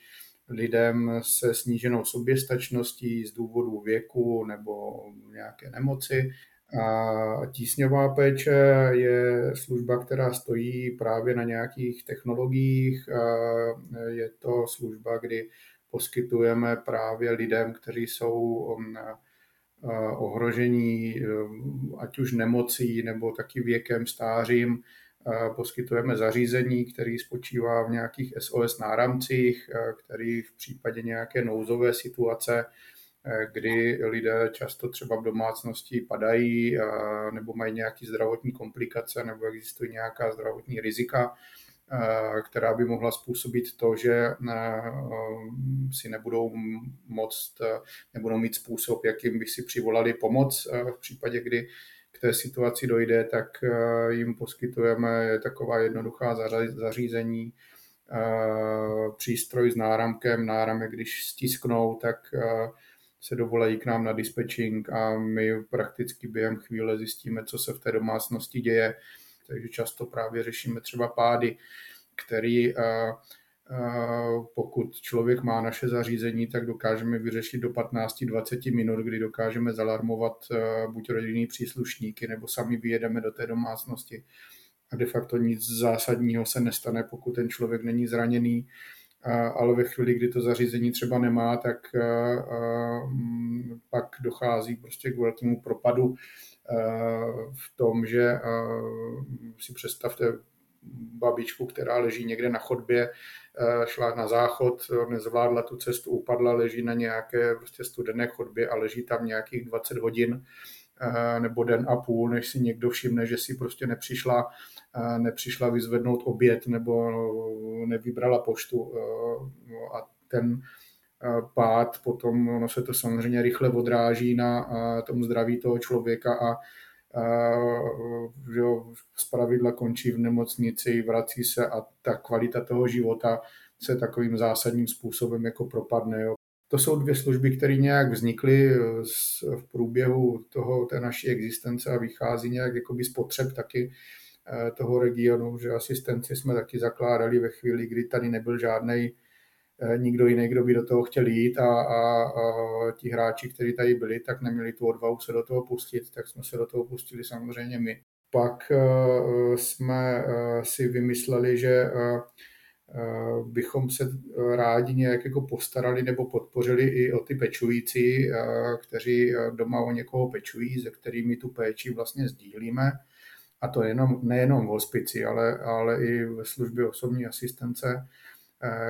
lidem se sníženou soběstačností z důvodu věku nebo nějaké nemoci. A tísňová péče je služba, která stojí právě na nějakých technologiích. Je to služba, kdy poskytujeme právě lidem, kteří jsou um, ohrožení um, ať už nemocí nebo taky věkem, stářím. Poskytujeme zařízení, který spočívá v nějakých SOS náramcích, který v případě nějaké nouzové situace kdy lidé často třeba v domácnosti padají nebo mají nějaké zdravotní komplikace nebo existují nějaká zdravotní rizika, eh, která by mohla způsobit to, že eh, si nebudou moct, nebudou mít způsob, jakým by si přivolali pomoc v případě, kdy k té situaci dojde, tak jim poskytujeme taková jednoduchá zařízení, přístroj s náramkem, náramek, když stisknou, tak se dovolají k nám na dispatching a my prakticky během chvíle zjistíme, co se v té domácnosti děje. Takže často právě řešíme třeba pády, který pokud člověk má naše zařízení, tak dokážeme vyřešit do 15-20 minut, kdy dokážeme zalarmovat buď rodinný příslušníky, nebo sami vyjedeme do té domácnosti. A de facto nic zásadního se nestane, pokud ten člověk není zraněný, ale ve chvíli, kdy to zařízení třeba nemá, tak mm, pak dochází prostě k velkému propadu v tom, že si představte babičku, která leží někde na chodbě, šla na záchod, nezvládla tu cestu, upadla, leží na nějaké prostě studené chodbě a leží tam nějakých 20 hodin nebo den a půl, než si někdo všimne, že si prostě nepřišla, nepřišla vyzvednout oběd nebo nevybrala poštu. No a ten pád, potom ono se to samozřejmě rychle odráží na tom zdraví toho člověka a že z pravidla končí v nemocnici, vrací se a ta kvalita toho života se takovým zásadním způsobem jako propadne. Jo. To jsou dvě služby, které nějak vznikly eh, v průběhu toho, té naší existence a vychází nějak jakoby z potřeb taky eh, toho regionu, že asistenci jsme taky zakládali ve chvíli, kdy tady nebyl žádný eh, nikdo jiný, kdo by do toho chtěl jít a, a, a ti hráči, kteří tady byli, tak neměli tu odvahu se do toho pustit, tak jsme se do toho pustili samozřejmě my. Pak uh, jsme si vymysleli, že Eh, bychom se eh, rádi nějak jako postarali nebo podpořili i o ty pečující, eh, kteří doma o někoho pečují, se kterými tu péči vlastně sdílíme. A to jenom, nejenom v hospici, ale, ale i ve službě osobní asistence,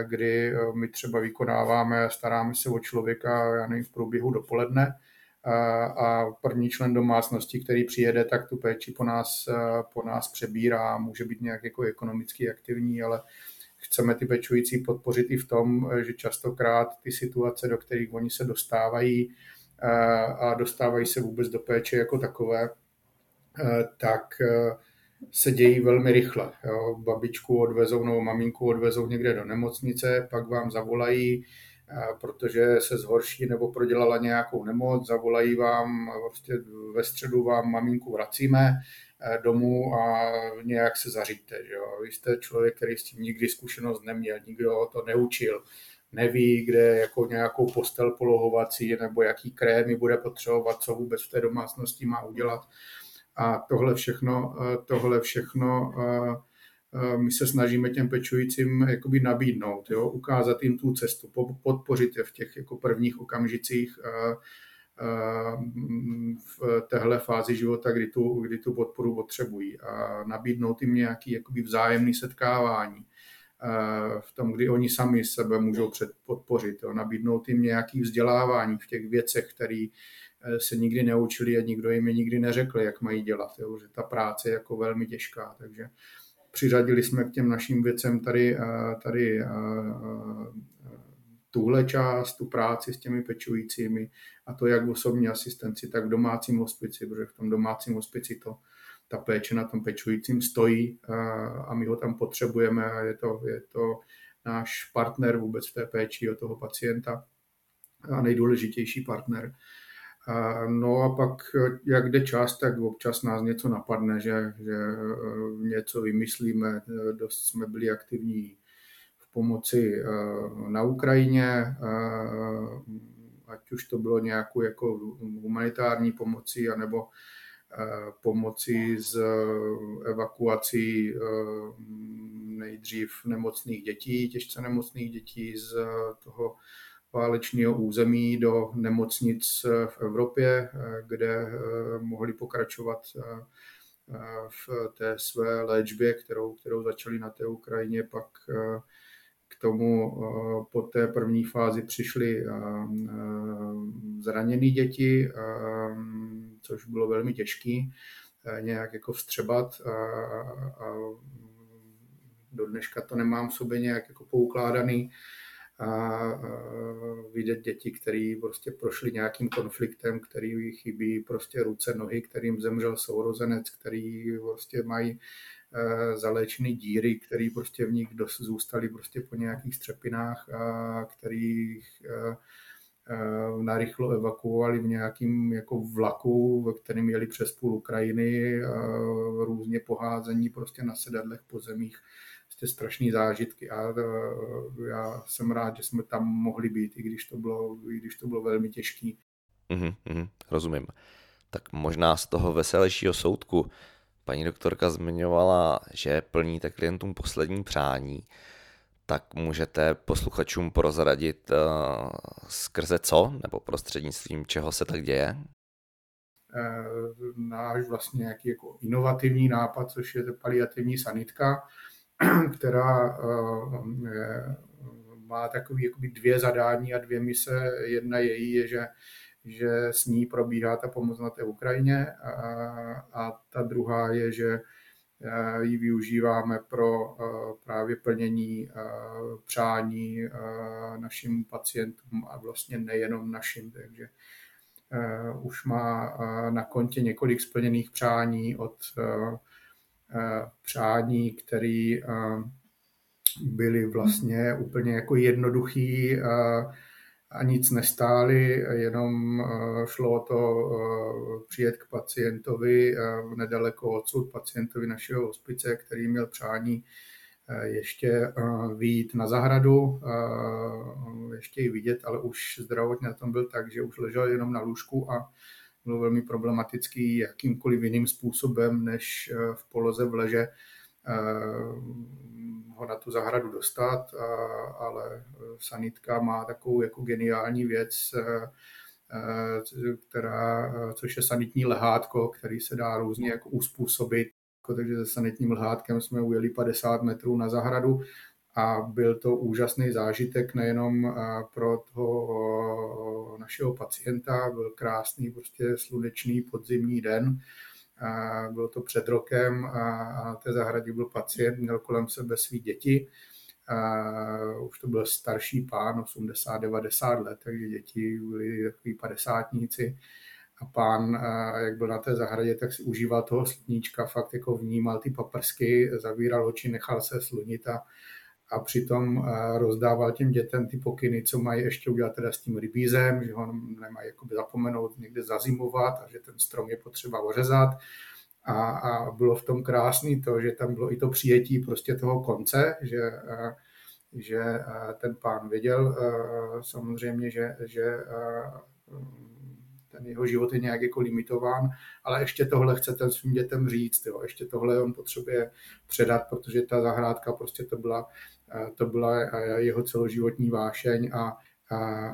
kdy my třeba vykonáváme, staráme se o člověka, já nevím, v průběhu dopoledne, a první člen domácnosti, který přijede, tak tu péči po nás, po nás přebírá, může být nějak jako ekonomicky aktivní, ale chceme ty pečující podpořit i v tom, že častokrát ty situace, do kterých oni se dostávají eh, a dostávají se vůbec do péče jako takové, eh, tak eh, se dějí velmi rychle. Jo. Babičku odvezou nebo maminku odvezou někde do nemocnice, pak vám zavolají, protože se zhorší nebo prodělala nějakou nemoc, zavolají vám, prostě ve středu vám maminku vracíme, Eh, domů a nějak se zaříte. Jo? Vy jste člověk, který s tím nikdy zkušenost neměl, nikdo to neučil, neví, kde jako nějakou postel polohovací nebo jaký krémy bude potřebovat, co vůbec v té domácnosti má udělat. A tohle všechno, eh, tohle všechno eh, my se snažíme těm pečujícím jakoby nabídnout, jo? ukázat jim tu cestu, podpořit je v těch jako prvních okamžicích v téhle fázi života, kdy tu, kdy tu podporu potřebují a nabídnout jim nějaký jakoby vzájemný setkávání v tom, kdy oni sami sebe můžou podpořit, jo, nabídnout jim nějaký vzdělávání v těch věcech, které se nikdy neučili a nikdo jim je nikdy neřekl, jak mají dělat, jo, že ta práce je jako velmi těžká, takže přiřadili jsme k těm našim věcem tady, tady tuhle část, tu práci s těmi pečujícími a to jak v osobní asistenci, tak v domácím hospici, protože v tom domácím hospici to, ta péče na tom pečujícím stojí a, a my ho tam potřebujeme a je to, je to náš partner vůbec v té péči o toho pacienta a nejdůležitější partner. No a pak, jak jde čas, tak občas nás něco napadne, že, že něco vymyslíme, dost jsme byli aktivní pomoci eh, na Ukrajině, eh, ať už to bylo nějakou jako humanitární pomoci, anebo eh, pomoci z evakuací nejdřív nemocných dětí, těžce nemocných dětí z toho válečného území do nemocnic v Evropě, kde mohli pokračovat v té své léčbě, kterou, kterou začali na té Ukrajině, pak k tomu eh, po té první fázi přišly eh, eh, zraněné děti, což bylo velmi těžké nějak jako vstřebat a, a do dneška to nemám v sobě nějak jako poukládaný. A vidět děti, které prostě prošly nějakým konfliktem, který chybí prostě ruce, nohy, kterým zemřel sourozenec, který prostě mají e, zaléčený díry, který prostě v nich zůstaly prostě po nějakých střepinách a který e, e, narychlo evakuovali v nějakým jako vlaku, ve kterém jeli přes půl Ukrajiny, různě poházení prostě na sedadlech po zemích prostě strašné zážitky a e, já jsem rád, že jsme tam mohli být, i když to bylo, i když to bylo velmi těžké. Mm-hmm, mm, rozumím. Tak možná z toho veselějšího soudku paní doktorka zmiňovala, že plníte klientům poslední přání, tak můžete posluchačům prozradit uh, skrze co, nebo prostřednictvím čeho se tak děje? E, náš vlastně nějaký jako inovativní nápad, což je paliativní sanitka, která eh, má takový jakoby dvě zadání a dvě mise. Jedna její je, že, že s ní probíhá ta pomoc na té Ukrajině a, a ta druhá je, že eh, ji využíváme pro eh, právě plnění přání našim pacientům a vlastně nejenom našim. Takže už má na kontě několik splněných přání od Eh, přání, které eh, byly vlastně úplně jako jednoduchý eh, a nic nestály, jenom šlo o to přijet k pacientovi nedaleko odsud, pacientovi našeho hospice, který měl přání ještě vyjít na zahradu, ještě ji vidět, ale už zdravotně na tom byl tak, že už ležel jenom na lůžku a bylo velmi problematický jakýmkoliv jiným způsobem, než eh, v poloze v leže eh, ho na tu zahradu dostat, ale sanitka má takovou jako geniální věc, eh, která, což je sanitní lehátko, který se dá různě jako uspůsobit. Takže se sanitním lehátkem jsme ujeli 50 metrů na zahradu a byl to úžasný zážitek nejenom eh, pro toho eh, našeho pacienta, byl krásný prostě slunečný podzimní den, bylo to před rokem a na té zahradě byl pacient, měl kolem sebe svý děti, už to byl starší pán, 80-90 let, takže děti byli takový padesátníci a pán, eh, jak byl na té zahradě, tak si užíval toho sluníčka, fakt jako vnímal ty paprsky, zavíral oči, nechal se slunit a a přitom eh, rozdával těm dětem ty pokyny, co mají ještě udělat teda s tím rybízem, že ho nemají jakoby zapomenout někde zazimovat a že ten strom je potřeba ořezat. A, a bylo v tom krásný to, že tam bylo i to přijetí prostě toho konce, že, eh, že ten pán věděl samozřejmě, že, že ten jeho život je nějak jako limitován, ale ještě tohle chce ten svým dětem říct, jo. ještě tohle on potřebuje předat, protože ta zahrádka prostě to byla, to byla jeho celoživotní vášeň a,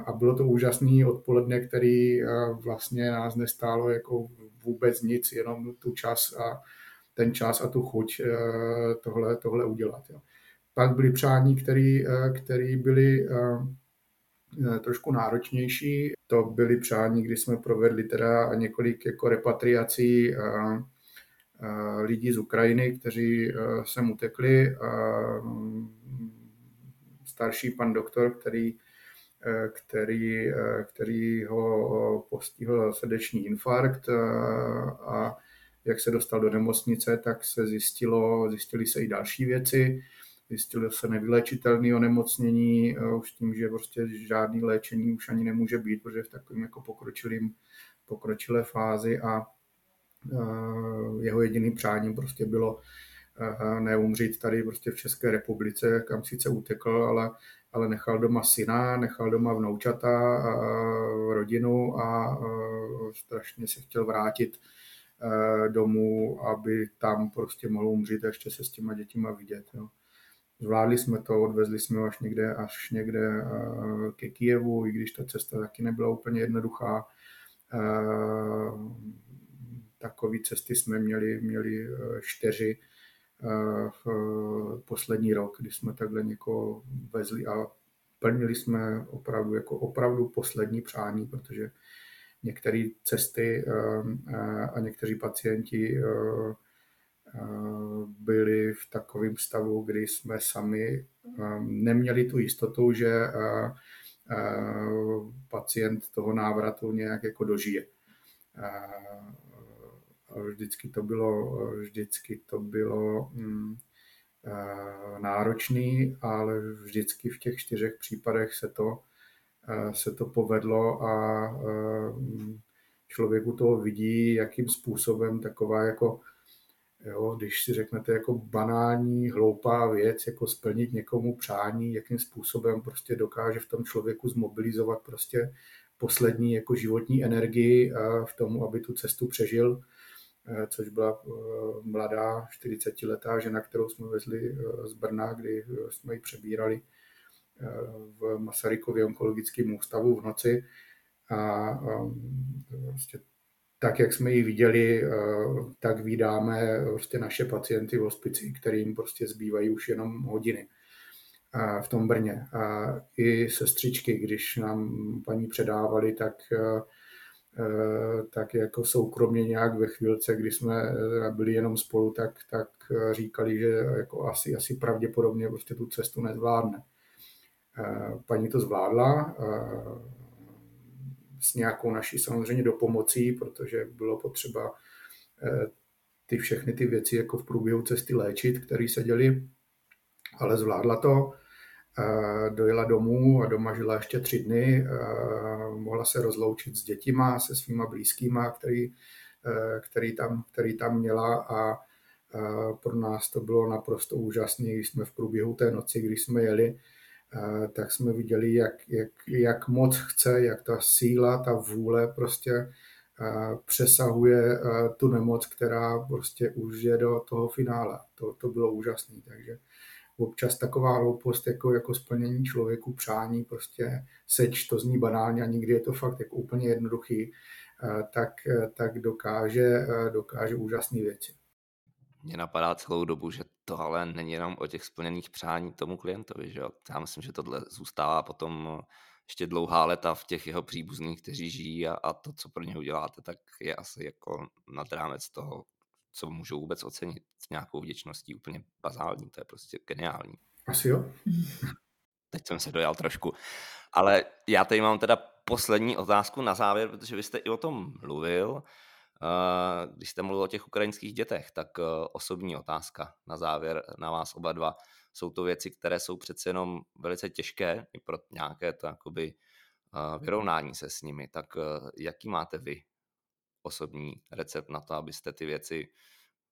a, bylo to úžasný odpoledne, který vlastně nás nestálo jako vůbec nic, jenom tu čas a ten čas a tu chuť tohle, tohle udělat. Jo. Pak byly přání, které byly Eh, trošku náročnější. To byly přání, kdy jsme provedli teda několik jako repatriací eh, eh, lidí z Ukrajiny, kteří sem utekli. Starší pan doktor, který, který, který ho postihl srdeční infarkt a jak se dostal do nemocnice, tak se zjistilo, zjistili se i další věci zjistilo se nevylečitelné onemocnění, eh, už tím, že prostě žádný léčení už ani nemůže být, protože v takovém jako pokročilým, pokročilé fázi a eh, jeho jediným přáním prostě bylo eh, neumřít tady prostě v České republice, kam sice utekl, ale, ale nechal doma syna, nechal doma vnoučata, rodinu a strašně se chtěl vrátit domů, aby tam prostě mohl umřít a ještě se s těma dětima vidět. Jo. Zvládli jsme to, odvezli jsme ho až někde, až někde eh, ke Kijevu, i když ta cesta taky nebyla úplně jednoduchá. Eh, Takové cesty jsme měli, měli eh, čtyři v poslední rok, kdy jsme takhle někoho vezli a plnili jsme opravdu jako opravdu poslední přání, protože některé cesty a někteří pacienti byli v takovém stavu, kdy jsme sami neměli tu jistotu, že pacient toho návratu nějak jako dožije. Vždycky to bylo, vždycky to bylo mm, náročný, ale vždycky v těch čtyřech případech se to, se to povedlo a člověku toho vidí, jakým způsobem taková jako Jo, když si řeknete jako banální, hloupá věc, jako splnit někomu přání, jakým způsobem prostě dokáže v tom člověku zmobilizovat prostě poslední jako životní energii v tomu, aby tu cestu přežil, eh, což byla eh, mladá 40-letá žena, kterou jsme vezli eh, z Brna, kdy jsme ji přebírali v Masarykově onkologickém ústavu v noci. A prostě tak, jak jsme ji viděli, eh, tak vydáme prostě naše pacienty v hospici, kterým prostě zbývají už jenom hodiny eh, v tom Brně. A i sestřičky, když nám paní předávali, tak eh, tak jako soukromně nějak ve chvílce, kdy jsme byli jenom spolu, tak, tak říkali, že jako asi, asi pravděpodobně prostě tu cestu nezvládne. Paní to zvládla, s nějakou naší samozřejmě dopomocí, protože bylo potřeba eh, ty všechny ty věci jako v průběhu cesty léčit, které se děly, ale zvládla to, eh, dojela domů a doma žila ještě tři dny, eh, mohla se rozloučit s dětima, se svýma blízkýma, který, který, tam, který tam měla a pro nás to bylo naprosto úžasné, když jsme v průběhu té noci, když jsme jeli, tak jsme viděli, jak, jak, jak moc chce, jak ta síla, ta vůle prostě přesahuje tu nemoc, která prostě už je do toho finále. To, to bylo úžasné, takže občas taková hloupost jako, jako splnění člověku přání, prostě seč, to zní banálně a nikdy je to fakt jako úplně jednoduchý, tak, tak dokáže, dokáže úžasné věci. Mě napadá celou dobu, že to ale není jenom o těch splněných přání tomu klientovi, že jo? Já myslím, že tohle zůstává potom ještě dlouhá leta v těch jeho příbuzných, kteří žijí a, a to, co pro ně uděláte, tak je asi jako nad rámec toho, co můžou vůbec ocenit s nějakou vděčností úplně bazální, to je prostě geniální. Asi jo. Teď jsem se dojal trošku. Ale já tady mám teda poslední otázku na závěr, protože vy jste i o tom mluvil. Když jste mluvil o těch ukrajinských dětech, tak eh, osobní otázka na závěr na vás oba dva. Jsou to věci, které jsou přece jenom velice těžké i pro nějaké to jakoby eh, vyrovnání se s nimi. Tak eh, jaký máte vy osobní recept na to, abyste ty věci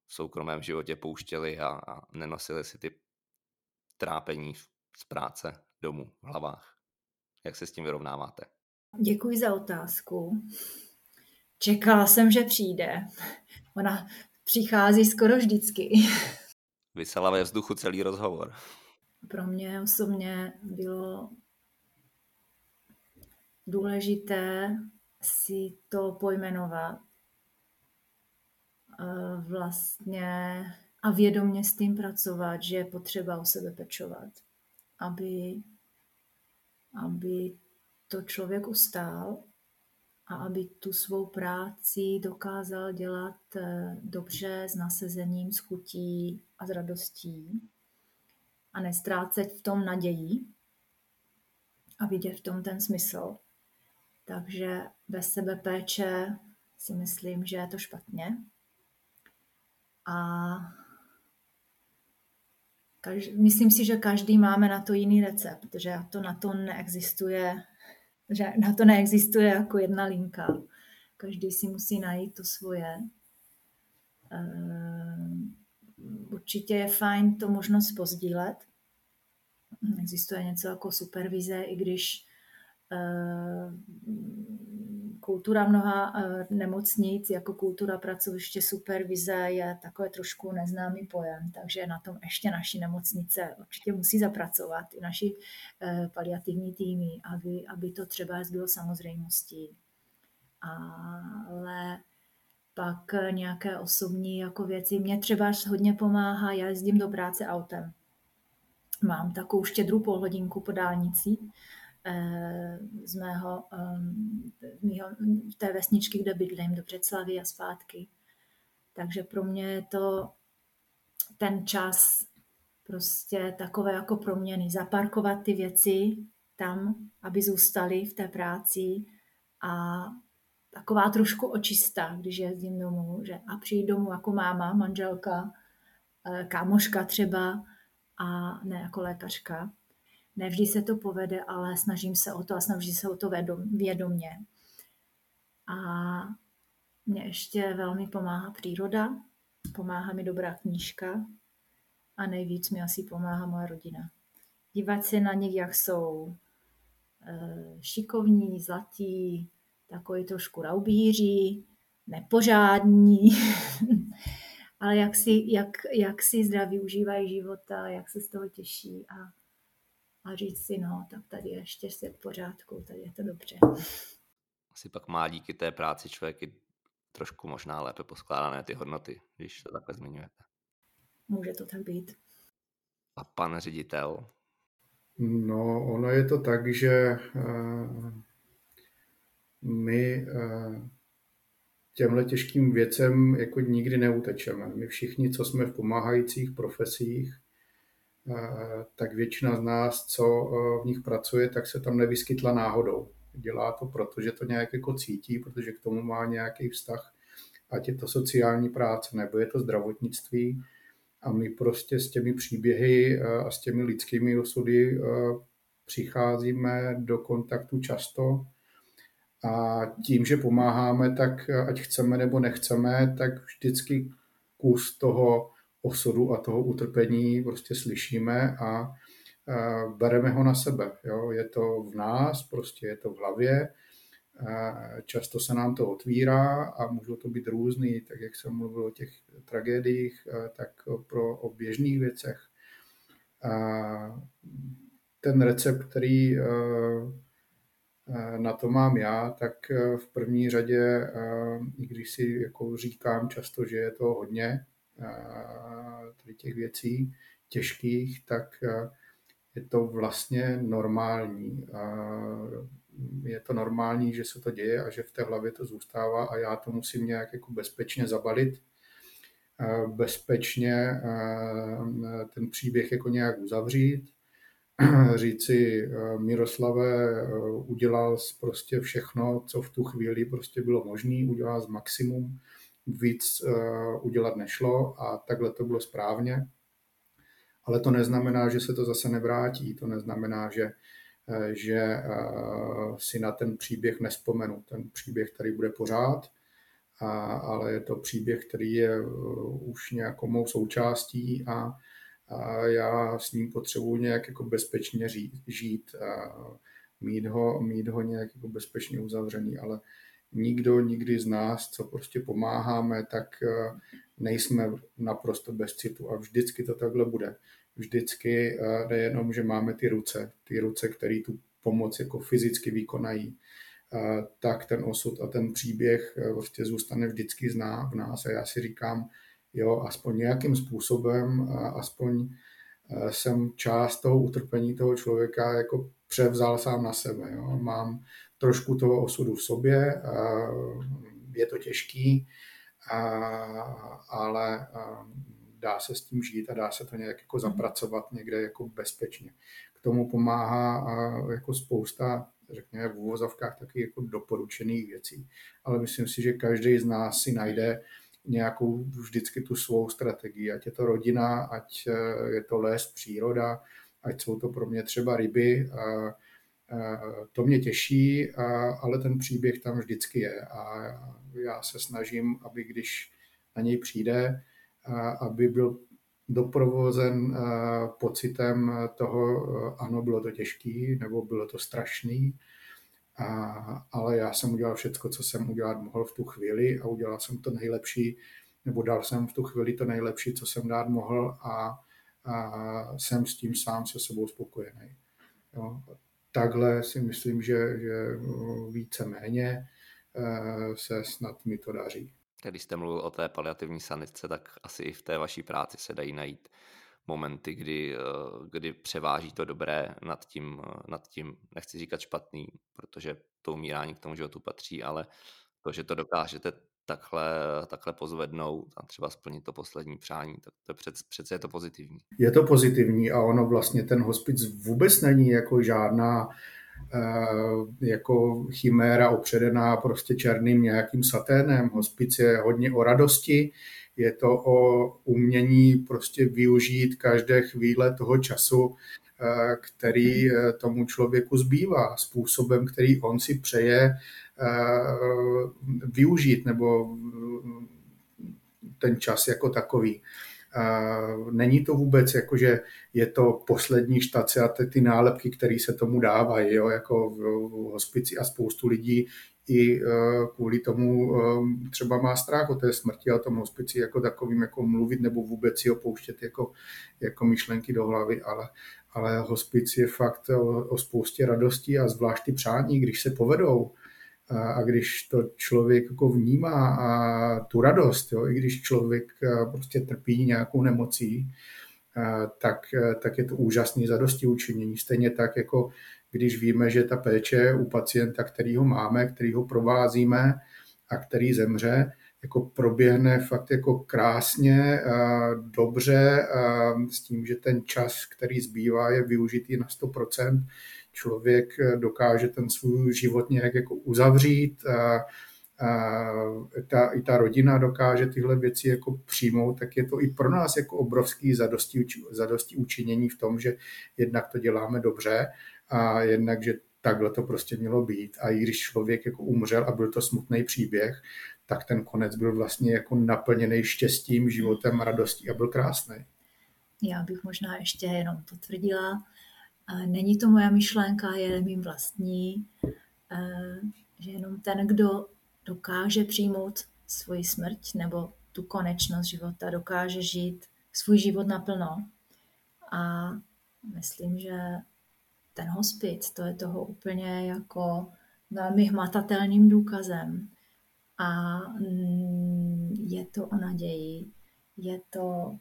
v soukromém životě pouštěli a, a nenosili si ty trápení z práce domů v hlavách? Jak se s tím vyrovnáváte? Děkuji za otázku. Čekala jsem, že přijde. Ona přichází skoro vždycky. Vysela ve vzduchu celý rozhovor. Pro mě osobně bylo důležité si to pojmenovat vlastně a vědomně s tím pracovat, že je potřeba o sebe pečovat, aby, aby to člověk ustál a aby tu svou práci dokázal dělat eh, dobře, s nasezením, s chutí a s radostí a nestrácet v tom naději a vidět v tom ten smysl. Takže bez sebe péče si myslím, že je to špatně. A každý, myslím si, že každý máme na to jiný recept, že to na to neexistuje že na to neexistuje jako jedna linka. Každý si musí najít to svoje. Ehm, určitě je fajn to možnost pozdílet. Existuje něco jako supervize, i když ehm, kultura mnoha eh, nemocnic jako kultura pracoviště supervize je takové trošku neznámý pojem, takže na tom ještě naši nemocnice určitě musí zapracovat, i naši eh, paliativní týmy, aby, aby to třeba bylo samozřejmostí. Ale pak nějaké osobní jako věci. Mě třeba hodně pomáhá, já jezdím do práce autem. Mám takovou štědrou polhodinku po dálnici, z mého, mého, té vesničky, kde bydlím, do Břeclavy a zpátky. Takže pro mě je to ten čas prostě takové jako proměny. Zaparkovat ty věci tam, aby zůstaly v té práci a taková trošku očista, když jezdím domů, že a přijít domů jako máma, manželka, eh, kámoška třeba a ne jako lékařka. Nevždy se to povede, ale snažím se o to a snažím se o to vědomě. A mě ještě velmi pomáhá příroda, pomáhá mi dobrá knížka a nejvíc mi asi pomáhá moje rodina. Dívat se na nich, jak jsou eh, šikovní, zlatí, takový trošku raubíří, nepořádní, ale jak si, jak, jak si zdraví užívají života, jak se z toho těší a, a říct si, no, tak tady je ještě svět v pořádku, tady je to dobře. Asi pak má díky té práci člověk i trošku možná lépe poskládané ty hodnoty, když to takhle zmiňujete. Může to tak být. A pan ředitel? No, ono je to tak, že uh, my uh, těmhle těžkým věcem jako nikdy neutečeme. My všichni, co jsme v pomáhajících profesích, tak většina z nás, co v nich pracuje, tak se tam nevyskytla náhodou. Dělá to proto, že to nějak jako cítí, protože k tomu má nějaký vztah, ať je to sociální práce nebo je to zdravotnictví. A my prostě s těmi příběhy eh, a s těmi lidskými osudy eh, přicházíme do kontaktu často. A tím, že pomáháme, tak eh, ať chceme nebo nechceme, tak vždycky kus toho osudu a toho utrpení prostě slyšíme a bereme ho na sebe. Jo? Je to v nás, prostě je to v hlavě. Často se nám to otvírá a můžou to být různý, tak jak jsem mluvil o těch tragédiích, tak pro o běžných věcech. Ten recept, který na to mám já, tak v první řadě, i když si jako říkám často, že je to hodně tady těch věcí těžkých, tak je to vlastně normální. Je to normální, že se to děje a že v té hlavě to zůstává a já to musím nějak jako bezpečně zabalit, bezpečně ten příběh jako nějak uzavřít, říci Miroslave, udělal prostě všechno, co v tu chvíli prostě bylo možné, udělal z maximum, víc udělat nešlo a takhle to bylo správně ale to neznamená, že se to zase nevrátí, to neznamená, že, eh, že eh, si na ten příběh nespomenu. Ten příběh tady bude pořád, ale je to příběh, který je eh, už nějakou mou součástí a, a já s ním potřebuji nějak jako bezpečně žít, mít ho, mít ho nějak jako bezpečně uzavřený, ale nikdo, nikdy z nás, co prostě pomáháme, tak nejsme naprosto bez citu a vždycky to takhle bude. Vždycky eh, nejenom, že máme ty ruce, ty ruce, které tu pomoc jako fyzicky vykonají, eh, tak ten osud a ten příběh eh, prostě zůstane vždycky zná v nás a já si říkám, jo, aspoň nějakým způsobem, aspoň jsem část toho utrpení toho člověka jako převzal sám na sebe. Jo. Mám trošku toho osudu v sobě, je to těžký, ale dá se s tím žít a dá se to nějak jako zapracovat někde jako bezpečně. K tomu pomáhá jako spousta, řekněme v úvozovkách, taky jako doporučených věcí. Ale myslím si, že každý z nás si najde nějakou vždycky tu svou strategii, ať je to rodina, ať e, je to les, příroda, ať jsou to pro mě třeba ryby. A, to mě těší, ale ten příběh tam vždycky je a já se snažím, aby když na něj přijde, aby byl doprovozen pocitem toho, ano, bylo to těžký, nebo bylo to strašný, a, ale já jsem udělal všechno, co jsem udělat mohl v tu chvíli a udělal jsem to nejlepší, nebo dal jsem v tu chvíli to nejlepší, co jsem dát mohl a, a jsem s tím sám se sebou spokojený. Jo takhle si myslím, že, že více méně eh, se snad mi to daří. Když jste mluvil o té paliativní sanice, tak asi i v té vaší práci se dají najít momenty, kdy, eh, kdy převáží to dobré nad tím, eh, nad tím, nechci říkat špatný, protože to umírání k tomu životu patří, ale to, že to dokážete takhle, takhle pozvednout a třeba splnit to poslední přání, tak to přece, přece je to pozitivní. Je to pozitivní a ono vlastně ten hospic vůbec není jako žádná eh, jako chiméra opředená prostě černým nějakým saténem. Hospic je hodně o radosti, je to o umění prostě využít každé chvíle toho času, eh, který eh, tomu člověku zbývá, způsobem, který on si přeje využít nebo ten čas jako takový. Není to vůbec jako, že je to poslední štace a ty, ty nálepky, které se tomu dávají, jo, jako v hospici a spoustu lidí i kvůli tomu třeba má strach o té smrti a o tom hospici jako takovým jako mluvit nebo vůbec si opouštět jako, jako myšlenky do hlavy, ale, ale hospic je fakt o, o spoustě radostí a zvlášť ty přání, když se povedou, a když to člověk jako vnímá a tu radost, jo, i když člověk prostě trpí nějakou nemocí, tak, tak je to úžasný zadosti učinění. Stejně tak, jako když víme, že ta péče u pacienta, který ho máme, který ho provázíme a který zemře, jako proběhne fakt jako krásně, dobře, s tím, že ten čas, který zbývá, je využitý na 100%, člověk eh, dokáže ten svůj život nějak jako uzavřít, a, a ta, i ta rodina dokáže tyhle věci jako přijmout, tak je to i pro nás jako obrovský zadosti, zadosti učinění v tom, že jednak to děláme dobře a jednak, že takhle to prostě mělo být. A i když člověk jako umřel a byl to smutný příběh, tak ten konec byl vlastně jako naplněný štěstím, životem, radostí a byl krásný. Já bych možná ještě jenom potvrdila, Není to moja myšlenka, je mým vlastní, eh, že jenom ten, kdo dokáže přijmout svoji smrt nebo tu konečnost života, dokáže žít svůj život naplno. A myslím, že ten hospic, to je toho úplně jako velmi hmatatelným důkazem. A je to o naději, je to,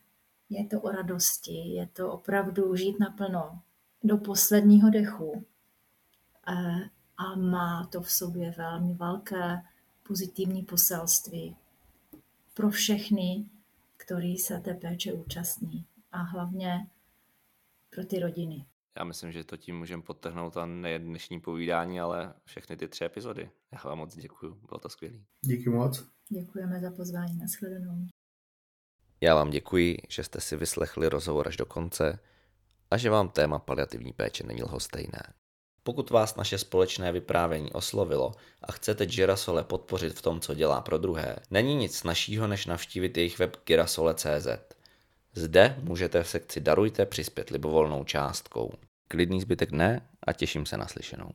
je to o radosti, je to opravdu žít naplno, do posledního dechu eh, a má to v sobě velmi velké pozitivní poselství pro všechny, kteří se té péče účastní a hlavně pro ty rodiny. Já myslím, že to tím můžeme podtrhnout a nejen dnešní povídání, ale všechny ty tři epizody. Já vám moc děkuji, bylo to skvělé. Díky moc. Děkujeme za pozvání, nashledanou. Já vám děkuji, že jste si vyslechli rozhovor až do konce a že vám téma paliativní péče není lhostejné. Pokud vás naše společné vyprávění oslovilo a chcete Girasole podpořit v tom, co dělá pro druhé, není nic snažšího, než navštívit jejich web girasole.cz. Zde můžete v sekci Darujte přispět libovolnou částkou. Klidný zbytek dne a těším se na slyšenou.